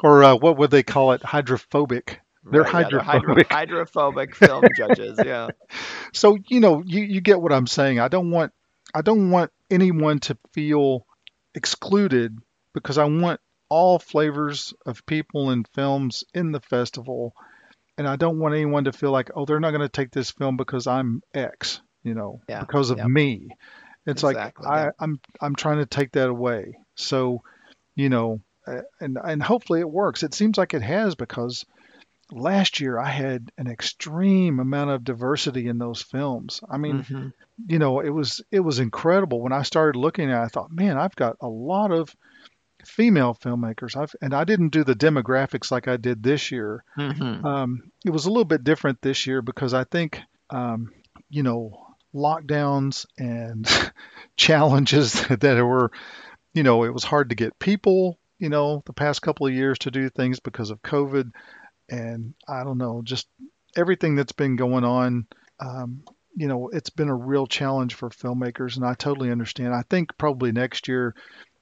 or uh, what would they call it? Hydrophobic. They're Right, yeah, hydro- hydrophobic. hydrophobic film judges. Yeah. [laughs] so you know you, you get what i'm saying i don't want i don't want anyone to feel excluded because i want all flavors of people and films in the festival. And I don't want anyone to feel like, oh, they're not going to take this film because I'm X, you know, Yeah, because of me. It's Exactly, like I. I'm I'm trying to take that away. So, you know, and and hopefully it works. It seems like it has because last year I had an extreme amount of diversity in those films. I mean, Mhm. you know, it was it was incredible when I started looking at. it, I thought, man, I've got a lot of female filmmakers. I've and I didn't do the demographics like I did this year. Mhm. Um, it was a little bit different this year because I think, um, you know, lockdowns and [laughs] challenges [laughs] that were, you know, it was hard to get people, you know, the past couple of years to do things because of COVID, and I don't know, just everything that's been going on. Um, you know, it's been a real challenge for filmmakers, and I totally understand. I think probably next year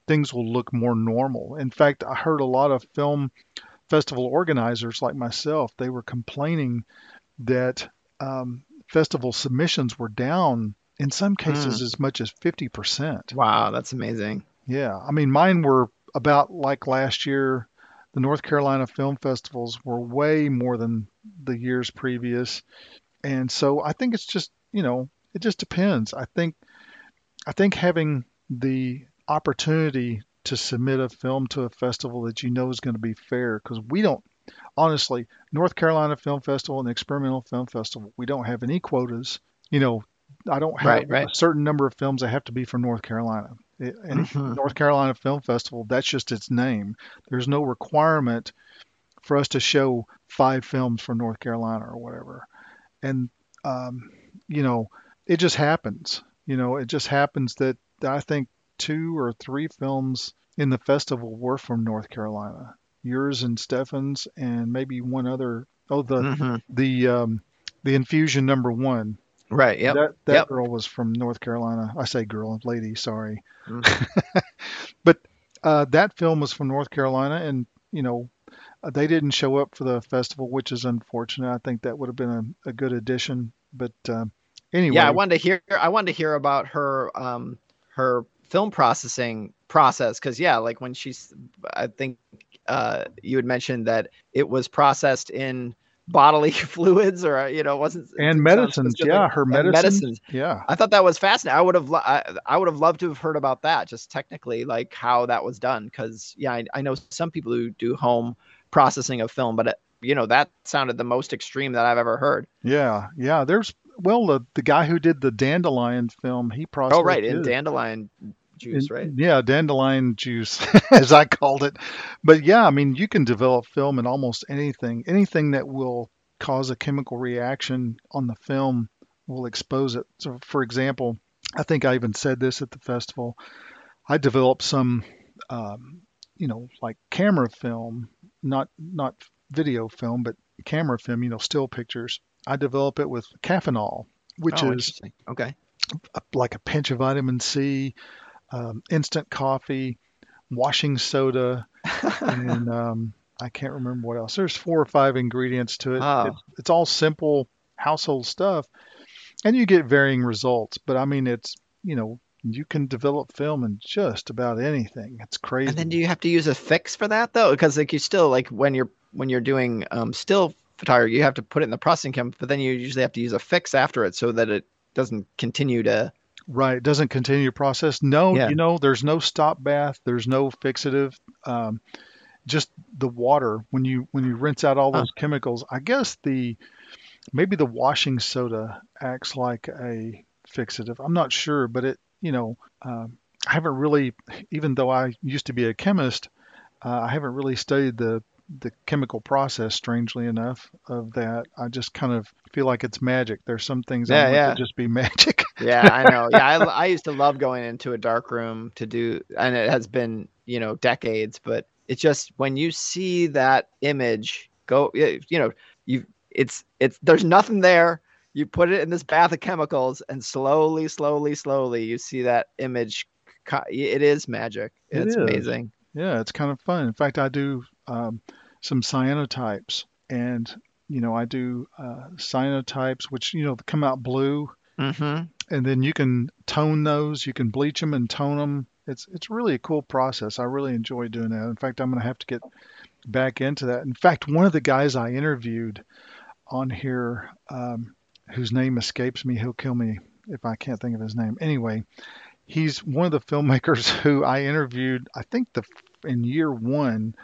things will look more normal. In fact, I heard a lot of film festival organizers like myself, they were complaining that um, festival submissions were down in some cases as much as 50%. Wow, that's amazing. Yeah, I mean, mine were about like last year. The North Carolina Film Festivals were way more than the years previous. And so I think it's just, you know, it just depends. I think I think having the opportunity to submit a film to a festival that you know is going to be fair because we don't honestly North Carolina Film Festival and the Experimental Film Festival we don't have any quotas you know I don't have Right, right. a certain number of films that have to be from North Carolina Mhm. North Carolina Film Festival that's just its name there's no requirement for us to show five films from North Carolina or whatever and um, you know it just happens you know it just happens that I think two or three films in the festival were from North Carolina. Yours and Stefan's, and maybe one other. Oh, the Mhm. the um, the infusion number one. Right. Yep. That that Yep. girl was from North Carolina. I say girl, lady. Sorry, Mhm. [laughs] but uh, that film was from North Carolina, and you know uh, they didn't show up for the festival, which is unfortunate. I think that would have been a, a good addition. But uh, anyway, Yeah, I wanted to hear. I wanted to hear about her um her film processing process because yeah, like when she's, I think uh you had mentioned that it was processed in bodily [laughs] fluids or uh, you know wasn't and medicines. Yeah, her And medicines. Yeah. I thought that was fascinating. I would have, I, I would have loved to have heard about that, just technically, like how that was done. Because yeah, I, I know some people who do home processing of film, but it, you know that sounded the most extreme that I've ever heard. Yeah, yeah. There's well, the the guy who did the dandelion film, he oh, processed. Oh, right, in dandelion juice, right? Yeah, dandelion juice, [laughs] as I called it. But yeah, I mean, you can develop film in almost anything. Anything that will cause a chemical reaction on the film will expose it. So, for example, I think I even said this at the festival. I developed some, um, you know, like camera film, not not video film, but camera film. You know, still pictures. I develop it with caffeinol, which oh, is. Okay. like a pinch of vitamin C, um, instant coffee, washing soda, and [laughs] um, I can't remember what else. There's four or five ingredients to it. Oh. It's, it's all simple household stuff, and you get varying results. But I mean, it's you know you can develop film in just about anything. It's crazy. And then do you have to use a fix for that though? Because like you still like when you're when you're doing um, still photography, you have to put it in the processing chemical, but then you usually have to use a fix after it so that it doesn't continue to. Right. It doesn't continue to process. No, Yeah. you know, there's no stop bath. There's no fixative. Um, just the water when you when you rinse out all Huh. those chemicals. I guess the maybe the washing soda acts like a fixative. I'm not sure, but it you know um, I haven't really, even though I used to be a chemist, uh, I haven't really studied the the chemical process. Strangely enough, of that, I just kind of feel like it's magic. There's some things I Yeah, want yeah. to just be [laughs] magic. Yeah, I know. Yeah, I, I used to love going into a dark room to do, and it has been you know decades, but it's just when you see that image go, you know, you it's it's there's nothing there. You put it in this bath of chemicals, and slowly, slowly, slowly, you see that image. It is magic. It It's amazing. Yeah, it's kind of fun. In fact, I do um, some cyanotypes, and you know, I do uh, cyanotypes, which you know come out blue, Mm-hmm. And then you can tone those. You can bleach them and tone them, it's it's really a cool process. I really enjoy doing that. In fact, I'm going to have to get back into that. In fact, one of the guys I interviewed on here, um, whose name escapes me, he'll kill me if I can't think of his name. Anyway, he's one of the [laughs] filmmakers who I interviewed. I think the in year one,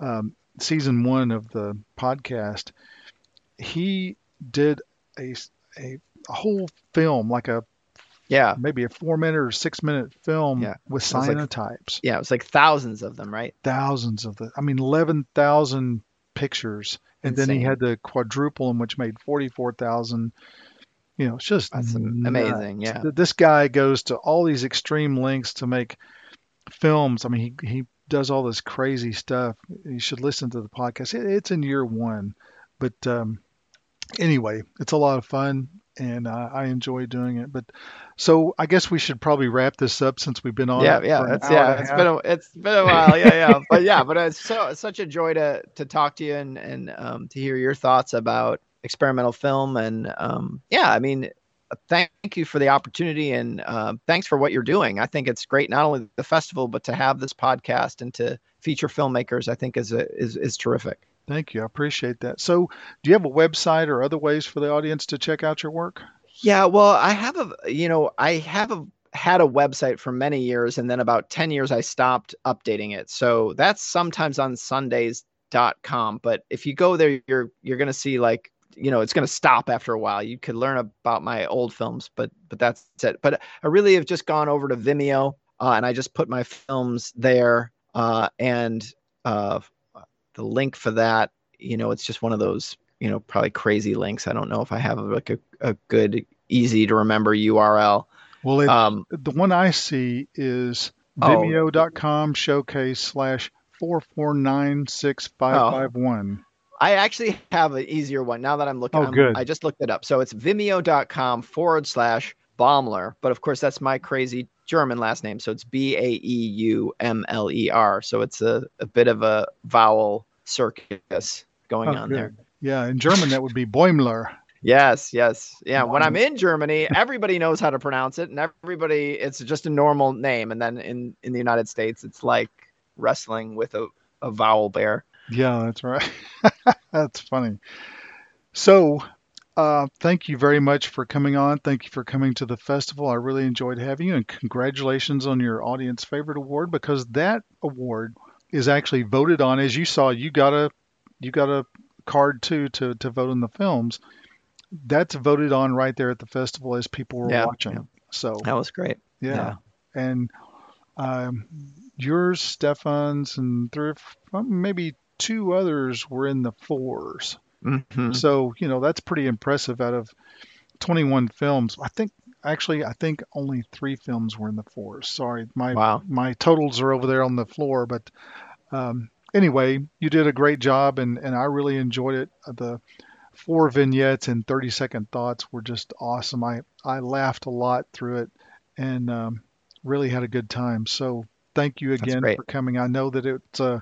um, season one of the podcast, he did a a, a whole film like a Yeah. maybe a four minute or six minute film Yeah. with It was like- cyanotypes, Yeah. It was like thousands of them, right? thousands of the, I mean, 11,000 pictures. And then he had the quadruple them, which made 44,000. You know, it's just That's amazing. Yeah. This guy goes to all these extreme lengths to make films. I mean, he, he does all this crazy stuff. You should listen to the podcast. It, it's in year one. But um, anyway, it's a lot of fun and I, I enjoy doing it. But so I guess we should probably wrap this up since we've been on. yeah, yeah, that's yeah. It's half. been a it's been a while, yeah, yeah, but yeah, but it's so it's such a joy to to talk to you and and um, to hear your thoughts about experimental film and um, yeah, I mean, uh, thank you for the opportunity and uh, thanks for what you're doing. I think it's great not only the festival but to have this podcast and to feature filmmakers. I think is a, is is terrific. Thank you. I appreciate that. So, do you have a website or other ways for the audience to check out your work? Yeah, well, I have a, you know, I have a, had a website for many years, and then about 10 years I stopped updating it. So that's sometimes on Sundays.com. But if you go there, you're you're gonna see like, you know, it's gonna stop after a while. You could learn about my old films, but but that's it. But I really have just gone over to Vimeo, uh, and I just put my films there, uh, and uh, the link for that, you know, it's just one of those you know probably crazy links. I don't know if i have like a, a good easy to remember url Well, it, um the one I see is Oh. vimeo.com showcase slash four four nine six five five one. i actually have an easier one. Now that i'm looking Oh, I'm- good. i just looked it up. So it's vimeo.com forward slash baeumler but of course that's my crazy german last name. So it's b-a-e-u-m-l-e-r so it's a, a bit of a vowel circus going on there Yeah, in German that would be Bäumler. [laughs] Yes, yes. Yeah, when I'm in Germany, everybody knows how to pronounce it and everybody it's just a normal name and then in in the United States it's like wrestling with a a vowel bear. Yeah, that's right. [laughs] that's funny. So, uh, thank you very much for coming on. Thank you for coming to the festival. I really enjoyed having you, and congratulations on your audience favorite award because that award is actually voted on. As you saw, you got a you got a card too to to vote on the films. That's voted on right there at the festival as people were Yeah, watching. yeah. So That was great. yeah. Yeah. And um, yours, Stefan's, and three, maybe two others were in the fours. Mhm. So, you know, that's pretty impressive out of 21 films. I think, actually, I think only three films were in the fours. Sorry, my, Wow. my totals are over there on the floor. But um, anyway, you did a great job, and, and I really enjoyed it. The four vignettes and 30 second thoughts were just awesome. I, I laughed a lot through it and um, really had a good time. So thank you again for coming. I know that it's a,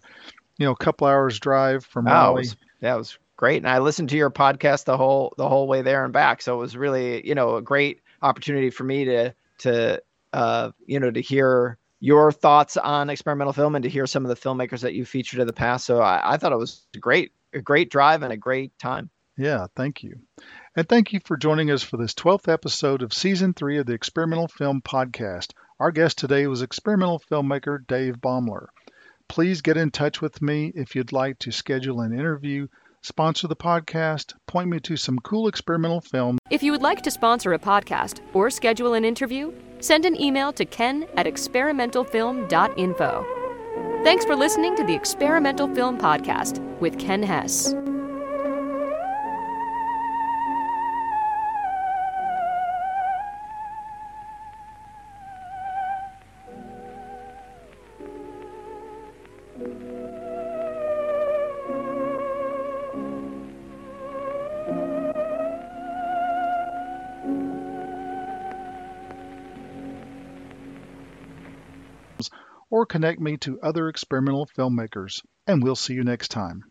you know, a couple hours drive from Oh, Raleigh. was, that was great. And I listened to your podcast the whole the whole way there and back. So it was really, you know, a great opportunity for me to to uh, you know, to hear your thoughts on experimental film and to hear some of the filmmakers that you featured in the past. So I, I thought it was a great a great drive and a great time. Yeah, thank you. And thank you for joining us for this 12th episode of Season 3 of the Experimental Film Podcast. Our guest today was experimental filmmaker Dave Baeumler. Please get in touch with me if you'd like to schedule an interview, sponsor the podcast, point me to some cool experimental film. If you would like to sponsor a podcast or schedule an interview, send an email to ken at experimentalfilm.info. Thanks for listening to the Experimental Film Podcast with Ken Hess. Or connect me to other experimental filmmakers. And we'll see you next time.